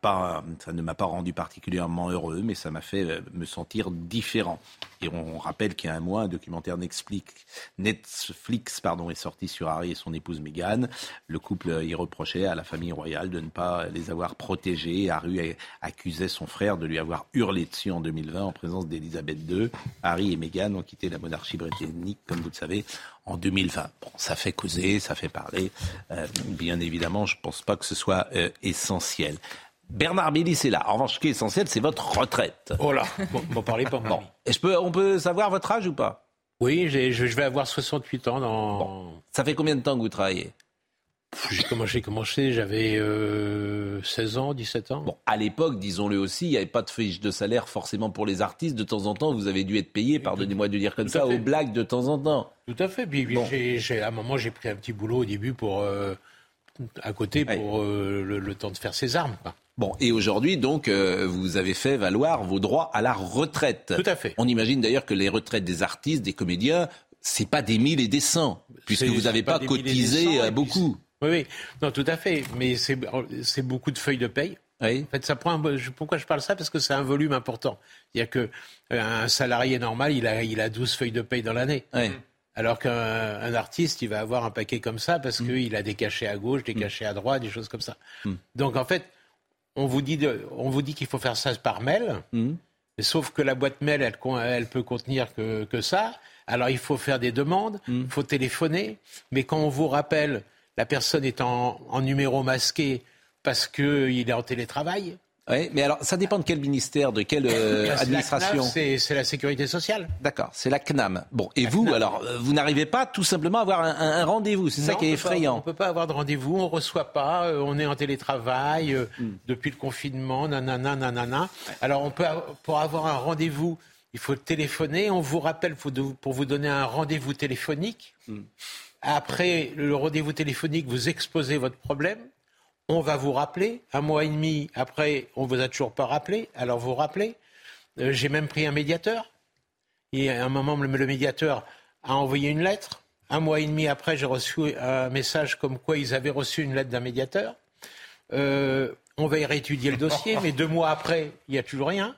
pas, ça ne m'a pas rendu particulièrement heureux, mais ça m'a fait euh, me sentir différent. Et on rappelle qu'il y a un mois, un documentaire Netflix, Netflix pardon, est sorti sur Harry et son épouse Meghan. Le couple y reprochait à la famille royale de ne pas les avoir protégés. Harry accusait son frère de lui avoir hurlé dessus en 2020 en présence d'Elisabeth II. Harry et Meghan ont quitté la monarchie britannique, comme vous le savez, en 2020. Bon, ça fait causer, ça fait parler. Euh, bien évidemment, je ne pense pas que ce soit euh, essentiel. Bernard Billy, c'est là. En revanche, ce qui est essentiel, c'est votre retraite. Oh là, bon, m'en parlez pas. Bon, Et je peux, on peut savoir votre âge ou pas? Oui, je vais avoir 68 ans dans. Ça fait combien de temps que vous travaillez? J'ai commencé, j'avais euh, 16 ans, 17 ans. Bon, à l'époque, disons-le aussi, il n'y avait pas de fiche de salaire forcément pour les artistes. De temps en temps, vous avez dû être payé, pardonnez-moi de dire comme ça, fait. aux blagues de temps en temps. Tout à fait. Puis, j'ai- à un moment, j'ai pris un petit boulot au début pour euh, à côté pour euh, le, le temps de faire ses armes. quoi. Bon, et aujourd'hui, donc, euh, vous avez fait valoir vos droits à la retraite. Tout à fait. On imagine d'ailleurs que les retraites des artistes, des comédiens, c'est pas des mille et des cents, puisque vous n'avez pas, cotisé beaucoup. Oui, oui, non, tout à fait. Mais c'est, beaucoup de feuilles de paye. En fait, ça prend. un- pourquoi je parle ça? Parce que c'est un volume important. Il y a que euh, un salarié normal, il a, il a 12 feuilles de paye dans l'année. Alors qu'un un artiste, il va avoir un paquet comme ça parce qu'il a des cachets à gauche, des cachets à droite, des choses comme ça. Donc en fait, on vous dit, de- on vous dit qu'il faut faire ça par mail. Sauf que la boîte mail, elle, elle peut contenir que, que ça. Alors il faut faire des demandes, il faut téléphoner. Mais quand on vous rappelle, la personne est en, en numéro masqué parce qu'il est en télétravail. Oui, mais alors, ça dépend de quel ministère, de quelle euh, administration. C'est la sécurité sociale. D'accord, c'est la CNAM. Bon, et vous, alors, euh, vous n'arrivez pas tout simplement à avoir un, rendez-vous, c'est ça qui est on peut pas- effrayant. on peut pas avoir de rendez-vous, on reçoit pas, euh, on est en télétravail euh, Hmm. depuis le confinement, nanana, nanana. Alors on peut pour avoir un rendez-vous, il faut téléphoner. On vous rappelle de- pour vous donner un rendez-vous téléphonique. Hmm. Après le rendez-vous téléphonique, vous exposez votre problème. On va vous rappeler. Un mois et demi après, on vous a toujours pas rappelé. Alors vous rappelez. Euh, J'ai même pris un médiateur. Et à un moment, le, le médiateur a envoyé une lettre. Un mois et demi après, j'ai reçu un message comme quoi ils avaient reçu une lettre d'un médiateur. Euh, on va y réétudier le dossier, mais deux mois après, il n'y a toujours rien.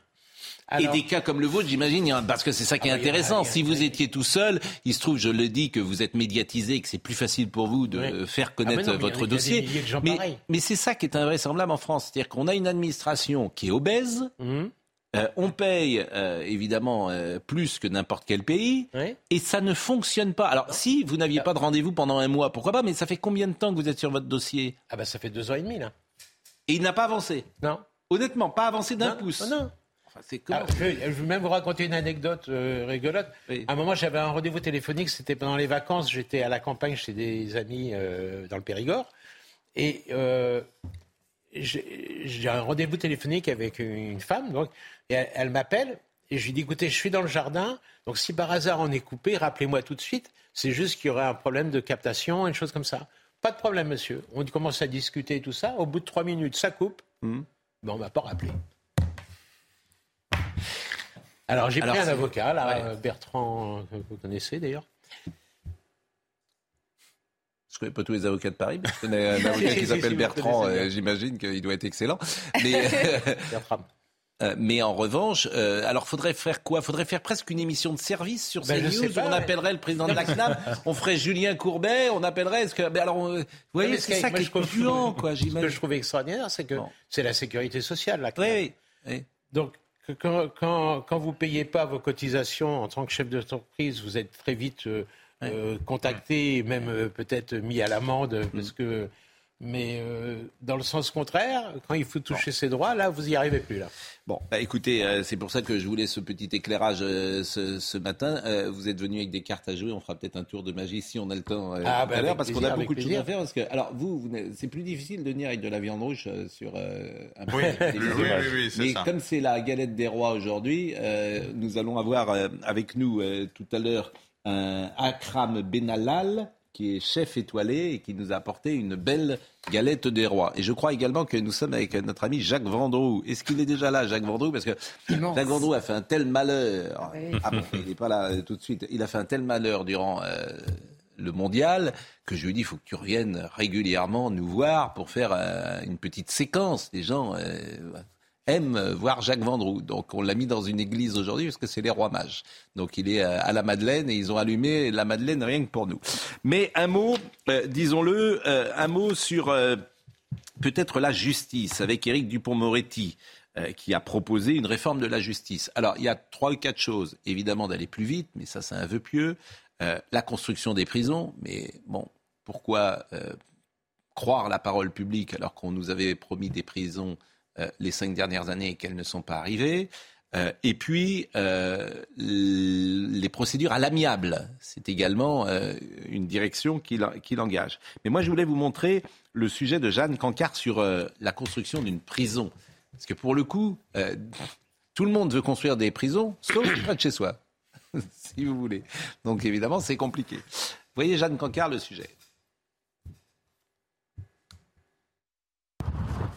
Et des cas comme le vôtre, j'imagine, parce que c'est ça qui est Ah intéressant. ah si vous étiez tout seul, il se trouve, je le dis, que vous êtes médiatisé, que c'est plus facile pour vous de faire Ah, mais connaître non, mais a- votre des dossier. mais mais c'est ça qui est invraisemblable en France. C'est-à-dire qu'on a une administration qui est obèse. Mmh. euh, on paye euh, évidemment euh, plus que n'importe quel pays et ça ne fonctionne pas. Alors si vous n'aviez pas de rendez-vous pendant un mois, pourquoi pas Mais ça fait combien de temps que vous êtes sur votre dossier? Ah bah ça fait deux ans et demi là. Et il n'a pas avancé Non. Honnêtement, pas avancé d'un Non, pouce. non, non. C'est Ah, je, vais, je vais même vous raconter une anecdote euh, rigolote. À un moment, j'avais un rendez-vous téléphonique, c'était pendant les vacances, j'étais à la campagne chez des amis euh, dans le Périgord. Et euh, j'ai un rendez-vous téléphonique avec une femme, donc, et elle, elle m'appelle, et je lui dis, écoutez, je suis dans le jardin, donc si par hasard on est coupé, rappelez-moi tout de suite, c'est juste qu'il y aurait un problème de captation, une chose comme ça. Pas de problème, monsieur. On commence à discuter et tout ça. Au bout de trois minutes, ça coupe. Ben, on m'a pas rappelé. Alors j'ai pris un avocat, là, Ouais. euh, Bertrand, que vous connaissez d'ailleurs. Je connais pas tous les avocats de Paris, mais je connais un avocat qui s'appelle si, Bertrand. euh, J'imagine qu'il doit être excellent. Mais, Euh, mais en revanche, euh, alors faudrait faire quoi? Faudrait faire presque une émission de service sur Ben, pas, on ouais. appellerait le président de la CNAM, on ferait Julien Courbet, on appellerait. Est-ce que, ben alors, vous voyez, mais c'est ce ça qui est trouve- concluant, quoi. Ce que je trouvais extraordinaire, c'est que c'est la sécurité sociale. Là, Oui, oui. Donc, que quand, quand, quand vous ne payez pas vos cotisations en tant que chef d'entreprise, vous êtes très vite euh, euh, contacté, et même euh, peut-être mis à l'amende, Mm. parce que. Mais euh, dans le sens contraire, quand il faut toucher ses droits, là, vous n'y arrivez plus. Là. Bon, bah, écoutez, euh, c'est pour ça que je voulais ce petit éclairage euh, ce, ce matin. Euh, vous êtes venu avec des cartes à jouer. On fera peut-être un tour de magie si on a le temps euh, Ah, tout bah, à l'heure, parce qu'on a beaucoup de choses à faire. Parce que, alors, vous, c'est plus difficile de venir avec de la viande rouge euh, sur euh, un Oui, oui, oui, oui, Mais ça. comme c'est la galette des rois aujourd'hui, euh, nous allons avoir euh, avec nous euh, tout à l'heure un Akram Benalal qui est chef étoilé et qui nous a apporté une belle galette des rois. Et je crois également que nous sommes avec notre ami Jacques Vendroux. Est-ce qu'il est déjà là, Jacques Vendroux? Parce que Jacques Vendroux a fait un tel malheur. Ah bon, il n'est pas là euh, tout de suite. Il a fait un tel malheur durant euh, le mondial que je lui ai dit il faut que tu reviennes régulièrement nous voir pour faire euh, une petite séquence. Les gens euh, aiment voir Jacques Vendroux. Donc on l'a mis dans une église aujourd'hui parce que c'est les rois mages. Donc il est euh, à la Madeleine et ils ont allumé la Madeleine rien que pour nous. Mais un mot, euh, disons-le, euh, un mot sur peut-être la justice avec Éric Dupont-Moretti qui a proposé une réforme de la justice. Alors, il y a trois ou quatre choses. Évidemment, d'aller plus vite, mais ça, c'est un vœu pieux. La construction des prisons, mais bon, pourquoi croire la parole publique alors qu'on nous avait promis des prisons les cinq dernières années et qu'elles ne sont pas arrivées Euh, et puis, euh, les procédures à l'amiable, c'est également euh, une direction qu'il qu'il engage. Mais moi, je voulais vous montrer le sujet de Jeanne Cancard sur euh, la construction d'une prison. Parce que pour le coup, euh, tout le monde veut construire des prisons, sauf près de chez soi, si vous voulez. Donc évidemment, c'est compliqué. Voyez, Jeanne Cancard, le sujet.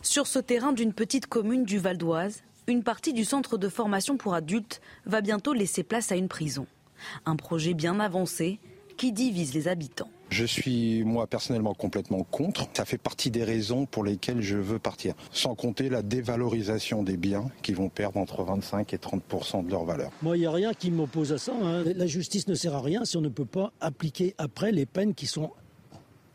Sur ce terrain d'une petite commune du Val d'Oise, une partie du centre de formation pour adultes va bientôt laisser place à une prison. Un projet bien avancé qui divise les habitants. Je suis moi personnellement complètement contre. Ça fait partie des raisons pour lesquelles je veux partir. Sans compter la dévalorisation des biens qui vont perdre entre 25 et 30% de leur valeur. Moi, il n'y a rien qui m'oppose à ça. hein. La justice ne sert à rien si on ne peut pas appliquer après les peines qui sont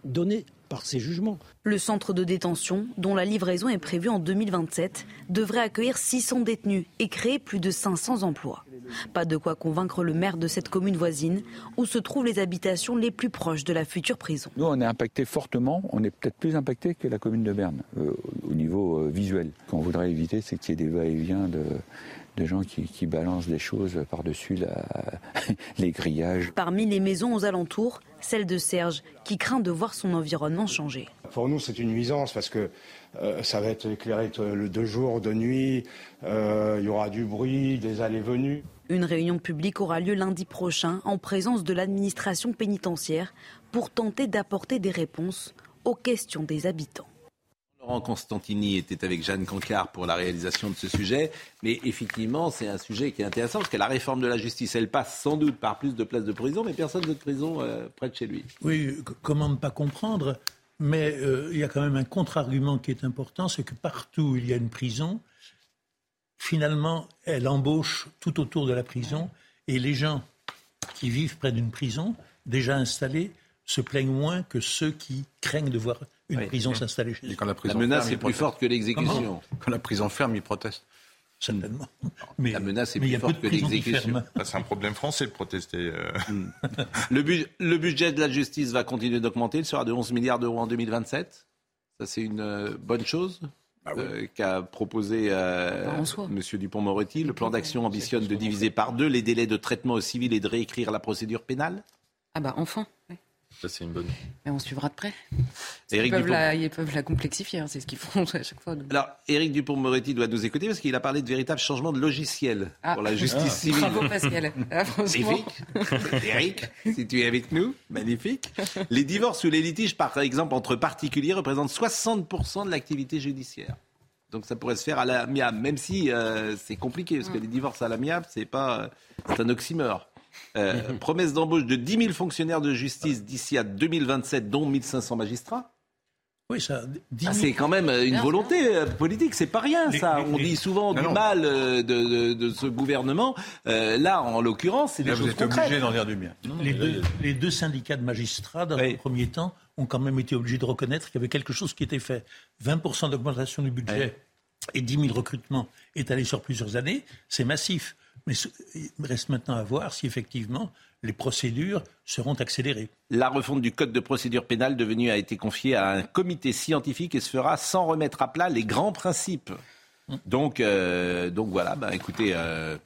données par jugements. Le centre de détention, dont la livraison est prévue en 2027, devrait accueillir 600 détenus et créer plus de 500 emplois. Pas de quoi convaincre le maire de cette commune voisine, où se trouvent les habitations les plus proches de la future prison. Nous, on est impacté fortement, on est peut-être plus impacté que la commune de Berne euh, au niveau euh, visuel. Ce qu'on voudrait éviter, c'est qu'il y ait des va-et-vient de, de gens qui, qui balancent des choses par-dessus les grillages. Parmi les maisons aux alentours, celle de Serge, qui craint de voir son environnement changer. Pour nous, c'est une nuisance parce que euh, ça va être éclairé de, le- de jour, de nuit, euh, il y aura du bruit, des allées-venues. Une réunion publique aura lieu lundi prochain en présence de l'administration pénitentiaire pour tenter d'apporter des réponses aux questions des habitants. Laurent Constantini était avec Jeanne Cancard pour la réalisation de ce sujet. Mais effectivement, c'est un sujet qui est intéressant parce que la réforme de la justice, elle passe sans doute par plus de places de prison, mais personne de prison euh, près de chez lui. Oui, comment ne pas comprendre Mais euh, il y a quand même un contre-argument qui est important, c'est que partout où il y a une prison, finalement, elle embauche tout autour de la prison et les gens qui vivent près d'une prison, déjà installés, se plaignent moins que ceux qui craignent de voir une prison s'installer chez eux. la, menace est plus forte que l'exécution. Quand la prison ferme, ils protestent. Certainement. Mais, la menace est plus forte que l'exécution. C'est un problème français de protester. Euh. Hmm. le, le, budget de la justice va continuer d'augmenter. Il sera de 11 milliards d'euros en 2027. Ça, c'est une euh, bonne chose ah euh, qu'a proposé euh, M. Dupont-Moretti. Le plan d'action ambitionne de diviser par deux les délais de traitement au civil et de réécrire la procédure pénale. Ah bah enfin. Ça, c'est une bonne. Mais on suivra de près. Ils peuvent, la, ils, peuvent la, complexifier, hein, c'est ce qu'ils font à chaque fois. Alors, Éric Dupont-Moretti doit nous écouter parce qu'il a parlé de véritables changements de logiciel ah. pour la justice ah. civile. Bravo Pascal. Ah, magnifique. Éric, si tu es avec nous, magnifique. Les divorces ou les litiges, par exemple, entre particuliers, représentent 60% de l'activité judiciaire. Donc ça pourrait se faire à l'amiable, même si euh, c'est compliqué, parce que mm. les divorces à l'amiable, c'est pas, c'est un oxymore. Euh, promesse d'embauche de 10 000 fonctionnaires de justice d'ici à 2027, dont 1500 magistrats. Oui, ça. Ah, c'est quand même une volonté euh, politique, c'est pas rien ça. On dit souvent du mal euh, de, ce gouvernement. là, en l'occurrence, c'est des choses Vous êtes obligé d'en dire du bien. les, deux, syndicats de magistrats, dans le premier temps, ont quand même été obligés de reconnaître qu'il y avait quelque chose qui était fait. 20% d'augmentation du budget et 10 000 recrutements étalés sur plusieurs années, c'est massif. Mais il reste maintenant à voir si effectivement les procédures seront accélérées. La refonte du code de procédure pénale devenu a été confiée à un comité scientifique et se fera sans remettre à plat les grands principes. Donc, euh, donc voilà, bah, écoutez, euh,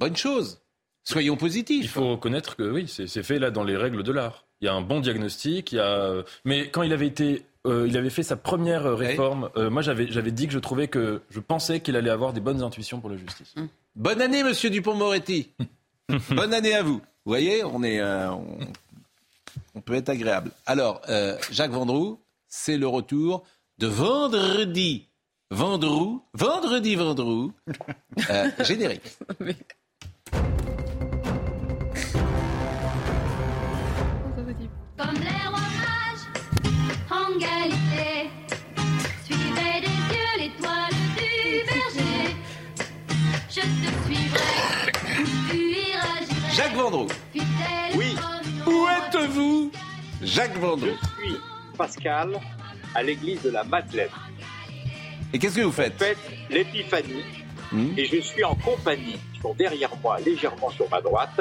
bonne chose. Soyons positifs. Il faut reconnaître que oui, c'est fait là dans les règles de l'art. Il y a un bon diagnostic, il y a... mais quand il avait été euh, il avait fait sa première réforme. moi, j'avais dit que je trouvais que je pensais qu'il allait avoir des bonnes intuitions pour la justice. Bonne année, monsieur Dupont-Moretti. Bonne année à vous. Vous voyez, on, est, euh, on, peut être agréable. Alors, euh, Jacques Vendroux, c'est le retour de vendredi. Vendroux, vendredi, Vendroux. Euh, générique. Comme Vendroux. Oui. Où êtes-vous, Jacques Vendroux Je suis Pascal à l'église de la Madeleine. Et qu'est-ce que vous faites Je fais l'épiphanie hmm. et je suis en compagnie, sont derrière moi, légèrement sur ma droite,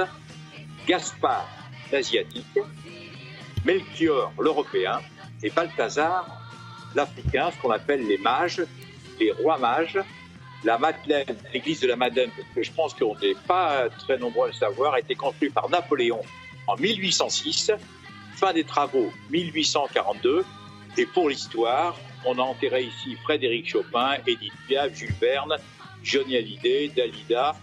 Gaspard l'Asiatique, Melchior l'Européen et Balthazar l'Africain, ce qu'on appelle les mages, les rois mages, la Madeleine, l'église de la Madeleine, que je pense qu'on n'est pas très nombreux à savoir, a été construite par Napoléon en 1806, fin des travaux 1842. Et pour l'histoire, on a enterré ici Frédéric Chopin, Edith Piaf, Jules Verne, Johnny Hallyday, Dalida,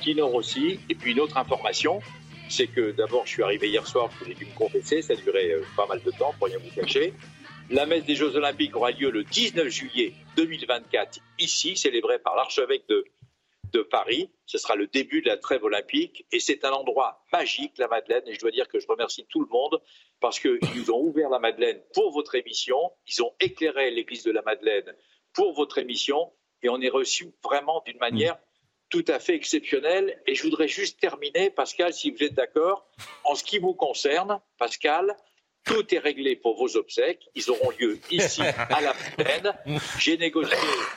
Tino Rossi. Et puis une autre information, c'est que d'abord je suis arrivé hier soir, j'ai dû me confesser, ça duré euh, pas mal de temps, pour rien vous cacher. La messe des Jeux Olympiques aura lieu le 19 juillet 2024 ici, célébrée par l'archevêque de, de Paris. Ce sera le début de la trêve olympique et c'est un endroit magique, la Madeleine. Et je dois dire que je remercie tout le monde parce qu'ils nous ont ouvert la Madeleine pour votre émission. Ils ont éclairé l'église de la Madeleine pour votre émission et on est reçu vraiment d'une manière tout à fait exceptionnelle. Et je voudrais juste terminer, Pascal, si vous êtes d'accord, en ce qui vous concerne, Pascal, tout est réglé pour vos obsèques. Ils auront lieu ici, à la plaine. J'ai négocié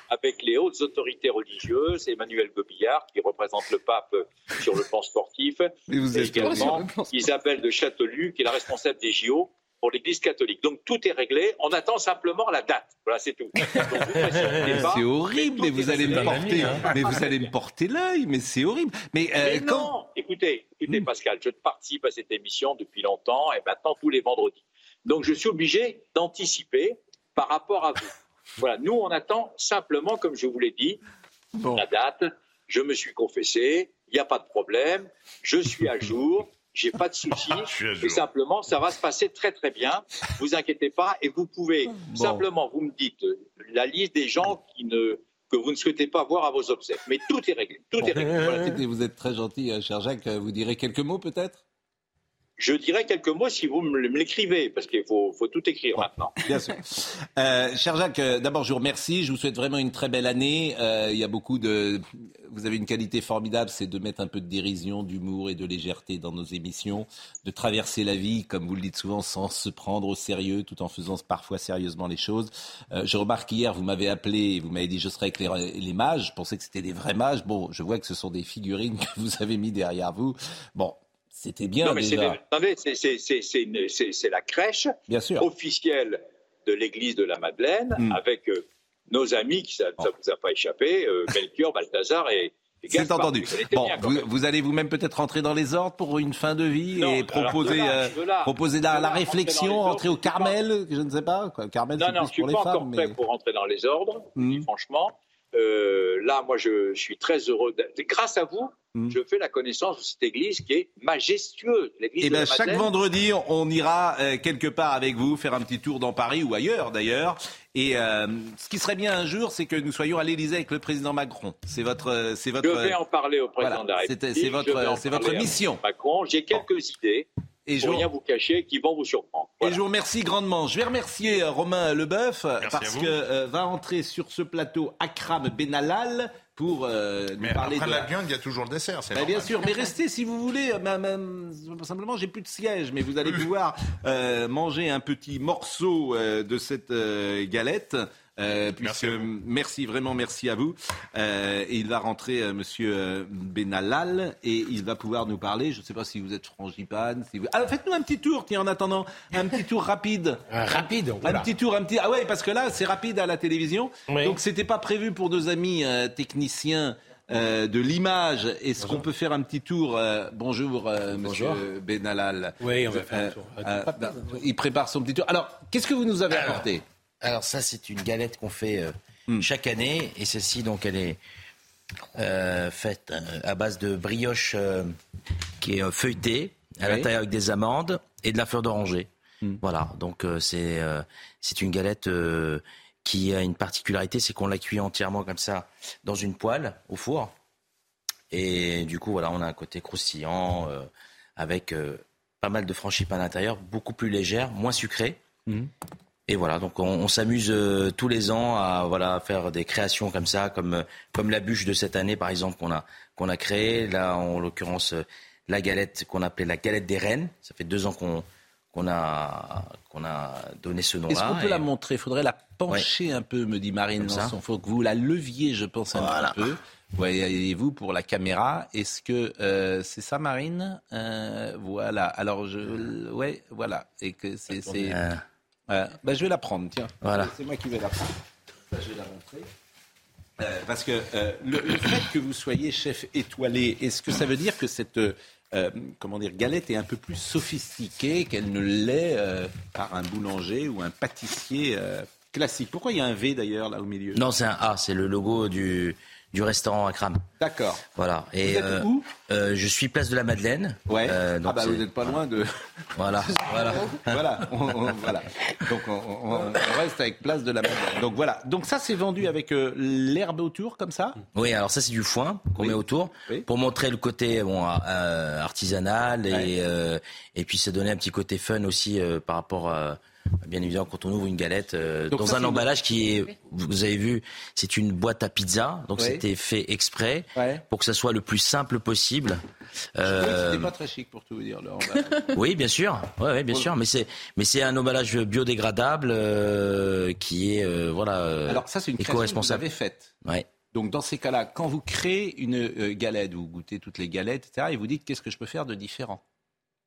avec les hautes autorités religieuses, Emmanuel Gobillard, qui représente le pape sur le plan sportif, vous êtes également Isabelle de Châtelu, qui est la responsable des JO pour l'Église catholique. Donc tout est réglé. On attend simplement la date. Voilà, c'est tout. C'est horrible, mais vous allez me porter, hein. mais vous allez me porter l'œil, mais c'est horrible. Mais, euh, non, écoutez, écoutez hmm. Pascal, je participe à cette émission depuis longtemps et maintenant tous les vendredis. Donc je suis obligé d'anticiper par rapport à vous. Voilà, nous on attend simplement, comme je vous l'ai dit, la date. Je me suis confessé, il n'y a pas de problème, je suis à jour j'ai pas de soucis. et simplement, ça va se passer très très bien. Vous inquiétez pas. Et vous pouvez simplement, vous me dites la liste des gens qui ne que vous ne souhaitez pas voir à vos obsèques. Mais tout est réglé. Tout est réglé. Vous êtes très gentil, euh, cher Jacques. Vous direz quelques mots peut-être? Je dirais quelques mots si vous me l'écrivez, parce qu'il faut, faut, tout écrire maintenant. Bien sûr. Euh, cher Jacques, euh, d'abord, je vous remercie. Je vous souhaite vraiment une très belle année. Euh, il y a beaucoup de. Vous avez une qualité formidable, c'est de mettre un peu de dérision, d'humour et de légèreté dans nos émissions, de traverser la vie, comme vous le dites souvent, sans se prendre au sérieux, tout en faisant parfois sérieusement les choses. Euh, je remarque hier, vous m'avez appelé, vous m'avez dit je serai avec les, les mages. Je pensais que c'était des vrais mages. Bon, je vois que ce sont des figurines que vous avez mis derrière vous. Bon, c'était bien non, mais. C'est la crèche officielle de l'église de la Madeleine Hmm. avec euh, nos amis, qui, ça ne vous a pas échappé, euh, Melchior, Balthazar et, C'est entendu. Bon, bien, vous, vous allez vous-même peut-être rentrer dans les ordres pour une fin de vie Non, et proposer, là, euh, là, proposer la, là, réflexion, entrer au suis Carmel, je ne sais pas. Quoi. Carmel, Non, non, je suis pour les pas femmes. encore prêt pour rentrer dans les ordres, Hmm. franchement. Euh, là, moi, je, je suis très heureux. de- Grâce à vous, je fais la connaissance de cette église qui est majestueuse. L'église Eh la chaque Madeleine. vendredi, on ira euh, quelque part avec vous, faire un petit tour dans Paris ou ailleurs d'ailleurs. Et euh, ce qui serait bien un jour, c'est que nous soyons à l'Élysée avec le président Macron. C'est votre, c'est votre. Je vais en parler au président Voilà, de la c'était- République. c'est votre- c'est votre mission. Macron, j'ai quelques idées. Et pour je- rien vous cacher, qui vont vous surprendre. Et je vous remercie grandement. Je vais remercier euh, Romain Leboeuf parce que euh, va entrer sur ce plateau Akram Benalal pour euh, nous Mais parler après de la viande, il y a toujours le dessert. c'est Bah, bien sûr, mais restez si vous voulez. Bah, bah, simplement, j'ai plus de siège, mais vous allez pouvoir euh, manger un petit morceau euh, de cette euh, galette. Euh, puisque, merci, vraiment merci à vous. Euh, et il va rentrer, euh, Monsieur euh, Benalal, et il va pouvoir nous parler. Je ne sais pas si vous êtes frangipane. Si vous... Ah, faites-nous un petit tour, tiens, en attendant, un petit tour rapide. rapide, Un voilà. petit tour, un petit. Ah ouais, parce que là, c'est rapide à la télévision. Oui. Donc, c'était pas prévu pour nos amis euh, techniciens. euh, de l'image. Est-ce qu'on peut faire un petit tour euh, Bonjour, euh, Monsieur Bonjour. Benalal. Oui, on va faire un Euh, tour. euh, il prépare son petit tour. Alors, qu'est-ce que vous nous avez Alors, apporté? Alors ça, c'est une galette qu'on fait euh, Hmm. chaque année. Et celle-ci, donc, elle est euh, faite euh, à base de brioche qui est feuilletée, à Oui. l'intérieur avec des amandes et de la fleur d'oranger. Hmm. Voilà, donc c'est c'est une galette qui a une particularité, c'est qu'on la cuit entièrement comme ça dans une poêle au four. Et du coup, voilà, on a un côté croustillant avec pas mal de franchipane à l'intérieur, beaucoup plus légère, moins sucrée. Et voilà, donc on, on s'amuse euh, tous les ans à voilà faire des créations comme ça, comme euh, comme la bûche de cette année par exemple qu'on a qu'on a créée. Là, en l'occurrence, euh, la galette qu'on appelait la galette des reines. Ça fait deux ans qu'on qu'on a qu'on a donné ce nom-là. Est-ce qu'on peut Et- la montrer? Il faudrait la pencher un peu, me dit Marine. Il faut que vous la leviez, je pense, un Voilà. petit peu. Voyez-vous pour la caméra. Est-ce que euh, c'est ça, Marine? Euh, Voilà. Alors, je. Ouais, voilà. Et que c'est. Euh. Bah, je vais la prendre, tiens. Voilà. C'est moi qui vais la prendre. Bah, je vais la montrer. Euh, parce que euh, le, le fait que vous soyez chef étoilé, est-ce que ça veut dire que cette euh, comment dire galette est un peu plus sophistiquée qu'elle ne l'est euh, par un boulanger ou un pâtissier euh, classique? Pourquoi il y a un V d'ailleurs là au milieu? Non, c'est un A, c'est le logo du du restaurant Akram. D'accord. Voilà. Et Vous êtes euh, où euh, Je suis place de la Madeleine. Ouais. Euh, donc ah bah vous n'êtes pas loin de. Voilà. voilà. voilà, on, on- voilà. Donc on, reste avec place de la Madeleine. Donc voilà. Donc ça c'est vendu avec l'herbe autour comme ça? Oui, alors ça c'est du foin qu'on met autour pour montrer le côté bon artisanal et Ouais. et puis ça donnait un petit côté fun aussi par rapport à bien évidemment quand on ouvre une galette euh, dans ça, un emballage qui est vous avez vu c'est une boîte à pizza donc Oui. c'était fait exprès Ouais. pour que ça soit le plus simple possible. Euh, C'était pas très chic pour tout vous dire. oui, bien sûr. Ouais, ouais, bien sûr. Mais c'est, mais c'est un emballage biodégradable euh, qui est, euh, voilà, Alors ça c'est une création que vous avez faite. Ouais. Donc dans ces cas-là, quand vous créez une galette, vous goûtez toutes les galettes, etc., et vous dites qu'est-ce que je peux faire de différent?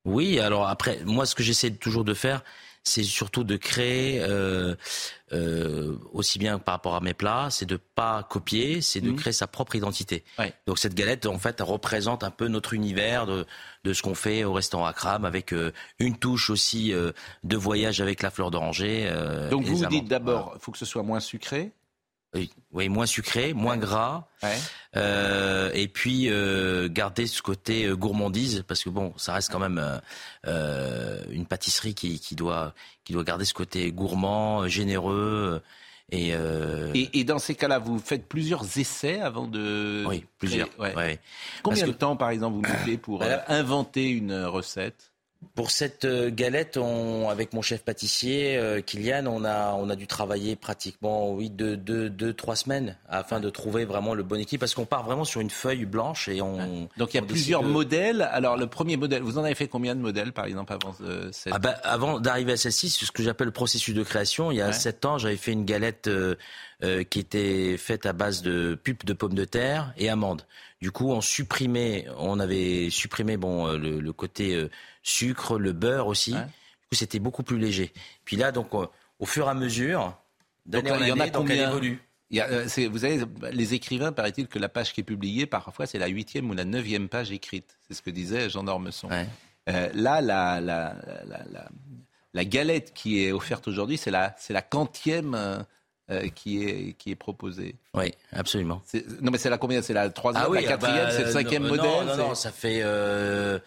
Oui, alors après, moi, ce que j'essaie toujours de faire, c'est surtout de créer, euh, euh, aussi bien par rapport à mes plats, c'est de pas copier, c'est de Mhm. créer sa propre identité. Ouais. Donc cette galette, en fait, représente un peu notre univers de, de ce qu'on fait au restaurant Akram, avec euh, une touche aussi de voyage avec la fleur d'oranger. Donc vous vous dites d'abord, il faut que ce soit moins sucré. Oui, moins sucré, moins gras. Ouais. Euh, et puis euh, garder ce côté euh, gourmandise parce que bon, ça reste quand même euh, une pâtisserie qui, qui doit qui doit garder ce côté gourmand, généreux et, Et, et dans ces cas-là, vous faites plusieurs essais avant de. oui plusieurs. ouais. Combien Parce de temps, par exemple, vous mettez pour inventer une recette? Pour cette euh, galette, on, avec mon chef pâtissier, euh, Kylian, on a, on a dû travailler pratiquement oui, deux, deux, deux, trois semaines afin de trouver vraiment le bon équipe. Parce qu'on part vraiment sur une feuille blanche et on. Donc il y a plusieurs de- modèles. Alors le premier modèle, vous en avez fait combien de modèles par exemple avant euh, cette... Ah bah, avant d'arriver à celle-ci, c'est ce que j'appelle le processus de création. Il y a Ouais. sept ans, j'avais fait une galette euh, qui était faite à base de pulpe de pommes de terre et amandes. Du coup, on supprimait, on avait supprimé bon le, le côté sucre, le beurre aussi. Du coup, c'était beaucoup plus léger. Puis là, donc, euh, au fur et à mesure, Donc d'année en il y en a donc elle combien évolue. Il y a, euh, Vous savez, les écrivains, paraît-il que la page qui est publiée, parfois, c'est la huitième ou la neuvième page écrite. C'est ce que disait Jean Dormesson. Euh, là, la, la, la, la, la galette qui est offerte aujourd'hui, c'est la, c'est la quantième euh, qui, est, qui est proposée. Oui, absolument. Non, mais c'est la combien? C'est la troisième, Ah oui, la quatrième, ah bah, c'est le cinquième non, modèle? Non, non, ça fait. euh,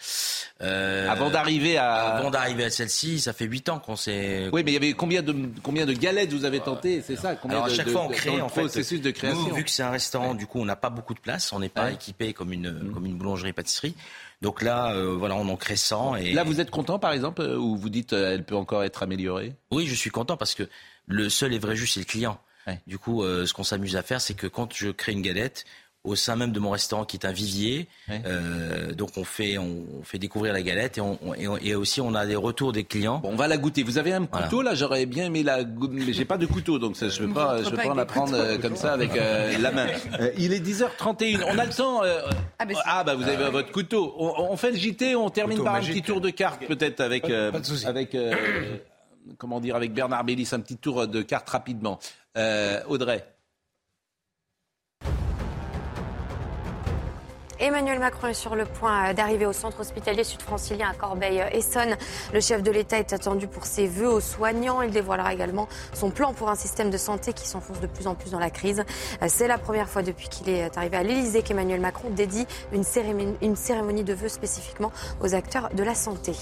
euh, Avant d'arriver à- Avant d'arriver à celle-ci, ça fait huit ans qu'on s'est. Oui, mais il y avait combien de, combien de galettes vous avez tenté C'est ça combien Alors à chaque de- fois, on crée en fait. processus de création. Nous, vu que c'est un restaurant, du coup, on n'a pas beaucoup de place. On n'est pas Ouais. équipé comme une comme une boulangerie-pâtisserie. Donc là, euh, voilà, on en crée 100 et. Là, vous êtes content, par exemple, ou vous dites euh, elle peut encore être améliorée? Oui, je suis content parce que le seul et vrai juge, c'est le client. Du coup, euh, ce qu'on s'amuse à faire, c'est que quand je crée une galette, au sein même de mon restaurant qui est un vivier, euh, donc on fait, on, on fait découvrir la galette et, on, on- et, on- et aussi on a des retours des clients. Bon, on va la goûter. Vous avez un couteau là? J'aurais bien aimé la goûter, mais j'ai pas de couteau, donc ça, je ne veux pas, je veux pas en la prendre euh, comme ça avec euh, la main. Euh, il est 10h31. On a le temps. euh, ah, bah vous avez votre couteau. On, on fait le JT. On termine Couteau par un petit tour de cartes peut-être avec euh, Pas de souci. avec euh, comment dire avec Bernard Bélis un petit tour de cartes rapidement. Euh, Audrey. Emmanuel Macron est sur le point d'arriver au centre hospitalier sud-francilien à Corbeil-Essonne. Le chef de l'État est attendu pour ses vœux aux soignants. Il dévoilera également son plan pour un système de santé qui s'enfonce de plus en plus dans la crise. C'est la première fois depuis qu'il est arrivé à l'Élysée qu'Emmanuel Macron dédie une cérémonie, une cérémonie de vœux spécifiquement aux acteurs de la santé.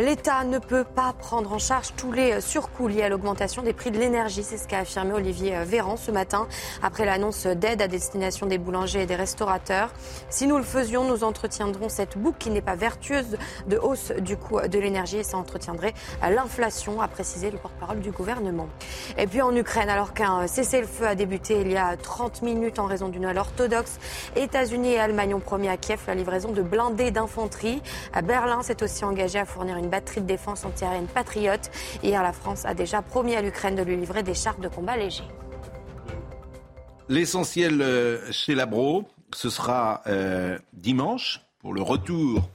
L'État ne peut pas prendre en charge tous les surcoûts liés à l'augmentation des prix de l'énergie. C'est ce qu'a affirmé Olivier Véran ce matin après l'annonce d'aide à destination des boulangers et des restaurateurs. Si nous le faisions, nous entretiendrons cette boucle qui n'est pas vertueuse de hausse du coût de l'énergie et ça entretiendrait l'inflation, a précisé le porte-parole du gouvernement. Et puis en Ukraine, alors qu'un cessez-le-feu a débuté il y a 30 minutes en raison du Noël orthodoxe, États-Unis et Allemagne ont promis à Kiev la livraison de blindés d'infanterie. À Berlin s'est aussi engagé à fournir une batterie de défense antiaérienne patriote. Hier, la France a déjà promis à l'Ukraine de lui livrer des chars de combat légers. L'essentiel euh, chez Labro, ce sera euh, dimanche pour le retour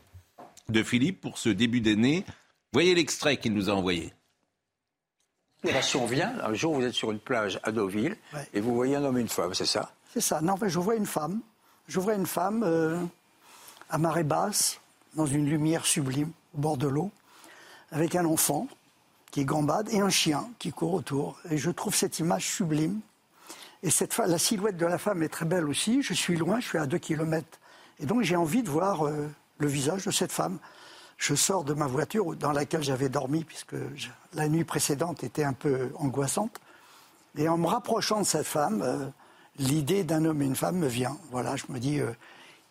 de Philippe pour ce début d'année. Voyez l'extrait qu'il nous a envoyé. Génération vient, un jour vous êtes sur une plage à Deauville et vous voyez un homme et une femme, c'est ça? C'est ça. Non, en fait, je vois une femme. Je vois une femme euh, à marée basse, dans une lumière sublime, au bord de l'eau, avec un enfant qui gambade et un chien qui court autour. Et je trouve cette image sublime. Et cette la silhouette de la femme est très belle aussi. Je suis loin, je suis à deux kilomètres. Et donc j'ai envie de voir euh, le visage de cette femme. Je sors de ma voiture dans laquelle j'avais dormi, puisque la nuit précédente était un peu angoissante. Et en me rapprochant de cette femme, euh, l'idée d'un homme et une femme me vient. Voilà, je me dis, euh,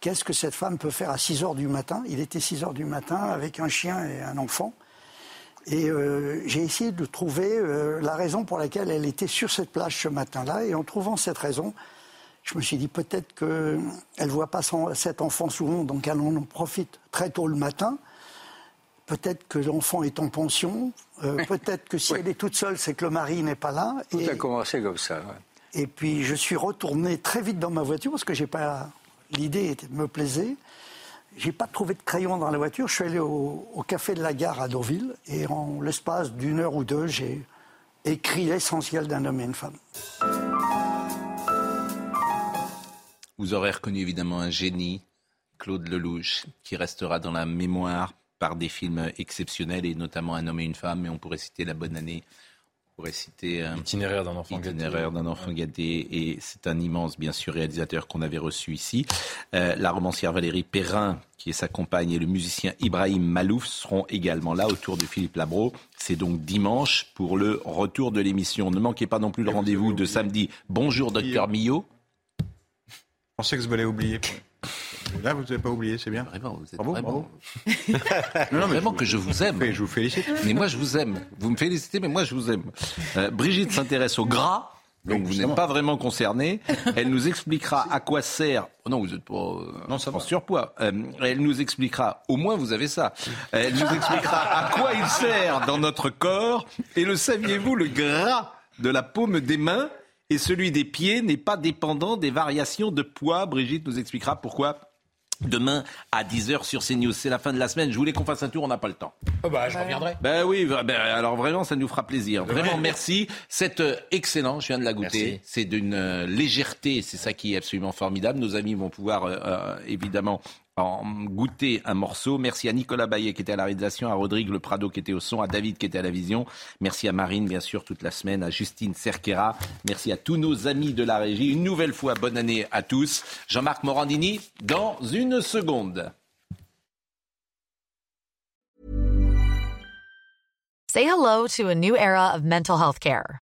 qu'est-ce que cette femme peut faire à 6 heures du matin? Il était 6 heures du matin avec un chien et un enfant. Et euh, j'ai essayé de trouver euh, la raison pour laquelle elle était sur cette plage ce matin-là. Et en trouvant cette raison, je me suis dit peut-être qu'elle ne voit pas son- cet enfant souvent, donc elle en profite très tôt le matin. Peut-être que l'enfant est en pension. Euh, peut-être que si elle est toute seule, c'est que le mari n'est pas là. Tout Et- a commencé comme ça. ouais. et puis je suis retourné très vite dans ma voiture parce que j'ai pas l'idée était- me plaisait. J'ai pas trouvé de crayon dans la voiture. Je suis allé au, au café de la gare à Deauville et en l'espace d'une heure ou deux, j'ai écrit l'essentiel d'un homme et une femme. Vous aurez reconnu évidemment un génie, Claude Lelouch, qui restera dans la mémoire par des films exceptionnels et notamment Un homme et une femme. Mais on pourrait citer La Bonne Année, pourrait citer euh, Itinéraire d'un enfant gâté. Itinéraire d'un enfant gâté. Et c'est un immense, bien sûr, réalisateur qu'on avait reçu ici. Euh, la romancière Valérie Perrin, qui est sa compagne, et le musicien Ibrahim Malouf seront également là autour de Philippe Labro. C'est donc dimanche pour le retour de l'émission. Ne manquez pas non plus le rendez-vous de samedi. Bonjour, docteur Millot. Je pensais que vous allez oublier. Là, vous n'avez pas oublié, c'est bien. Vraiment, vous êtes bravo, vraiment... bravo. non, vraiment que je vous aime. Je vous félicite. Mais moi, je vous aime. Vous me félicitez, mais moi, je vous aime. Euh, Brigitte s'intéresse au gras. Donc vous n'êtes pas vraiment concerné. Elle nous expliquera à quoi sert. Oh non, vous n'êtes pas euh, non, ça en surpoids. Euh, elle nous expliquera. Au moins vous avez ça. Elle nous expliquera à quoi il sert dans notre corps. Et le saviez-vous, le gras de la paume des mains et celui des pieds n'est pas dépendant des variations de poids. Brigitte nous expliquera pourquoi Demain à 10h sur CNews. C'est la fin de la semaine. Je voulais qu'on fasse un tour, on n'a pas le temps. Oh bah, je reviendrai. Ben oui, ben, alors vraiment, ça nous fera plaisir. Vraiment, merci. C'est euh, excellent, je viens de la goûter. C'est d'une euh, légèreté, c'est ça qui est absolument formidable. Nos amis vont pouvoir euh, évidemment en goûter un morceau. Merci à Nicolas Baillet qui était à la réalisation, à Rodrigue Le Prado qui était au son, à David qui était à la vision. Merci à Marine, bien sûr, toute la semaine, à Justine Cerquera. Merci à tous nos amis de la régie. Une nouvelle fois, bonne année à tous. Jean-Marc Morandini, dans une seconde. Say hello to a new era of mental health care.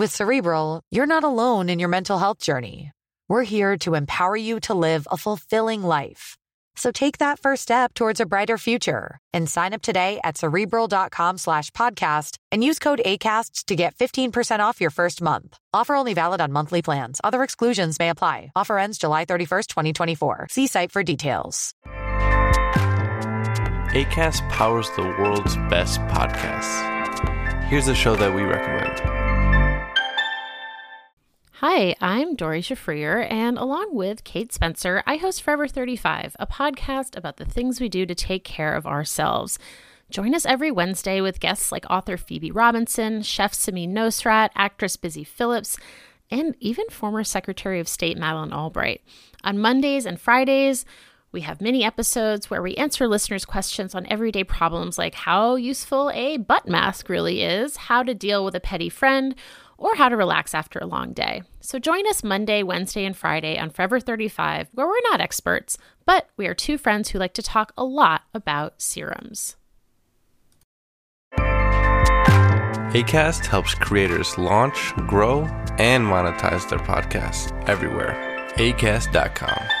With Cerebral, you're not alone in your mental health journey. We're here to empower you to live a fulfilling life. So take that first step towards a brighter future and sign up today at cerebral.com slash podcast and use code ACasts to get 15% off your first month. Offer only valid on monthly plans. Other exclusions may apply. Offer ends July 31st, 2024. See site for details. ACAST powers the world's best podcasts. Here's a show that we recommend. Hi, I'm Dory Shafrier, and along with Kate Spencer, I host Forever 35, a podcast about the things we do to take care of ourselves. Join us every Wednesday with guests like author Phoebe Robinson, chef Samin Nosrat, actress Busy Phillips, and even former Secretary of State Madeleine Albright. On Mondays and Fridays, we have mini episodes where we answer listeners' questions on everyday problems like how useful a butt mask really is, how to deal with a petty friend, or how to relax after a long day. So join us Monday, Wednesday, and Friday on Forever 35, where we're not experts, but we are two friends who like to talk a lot about serums. ACAST helps creators launch, grow, and monetize their podcasts everywhere. ACAST.com.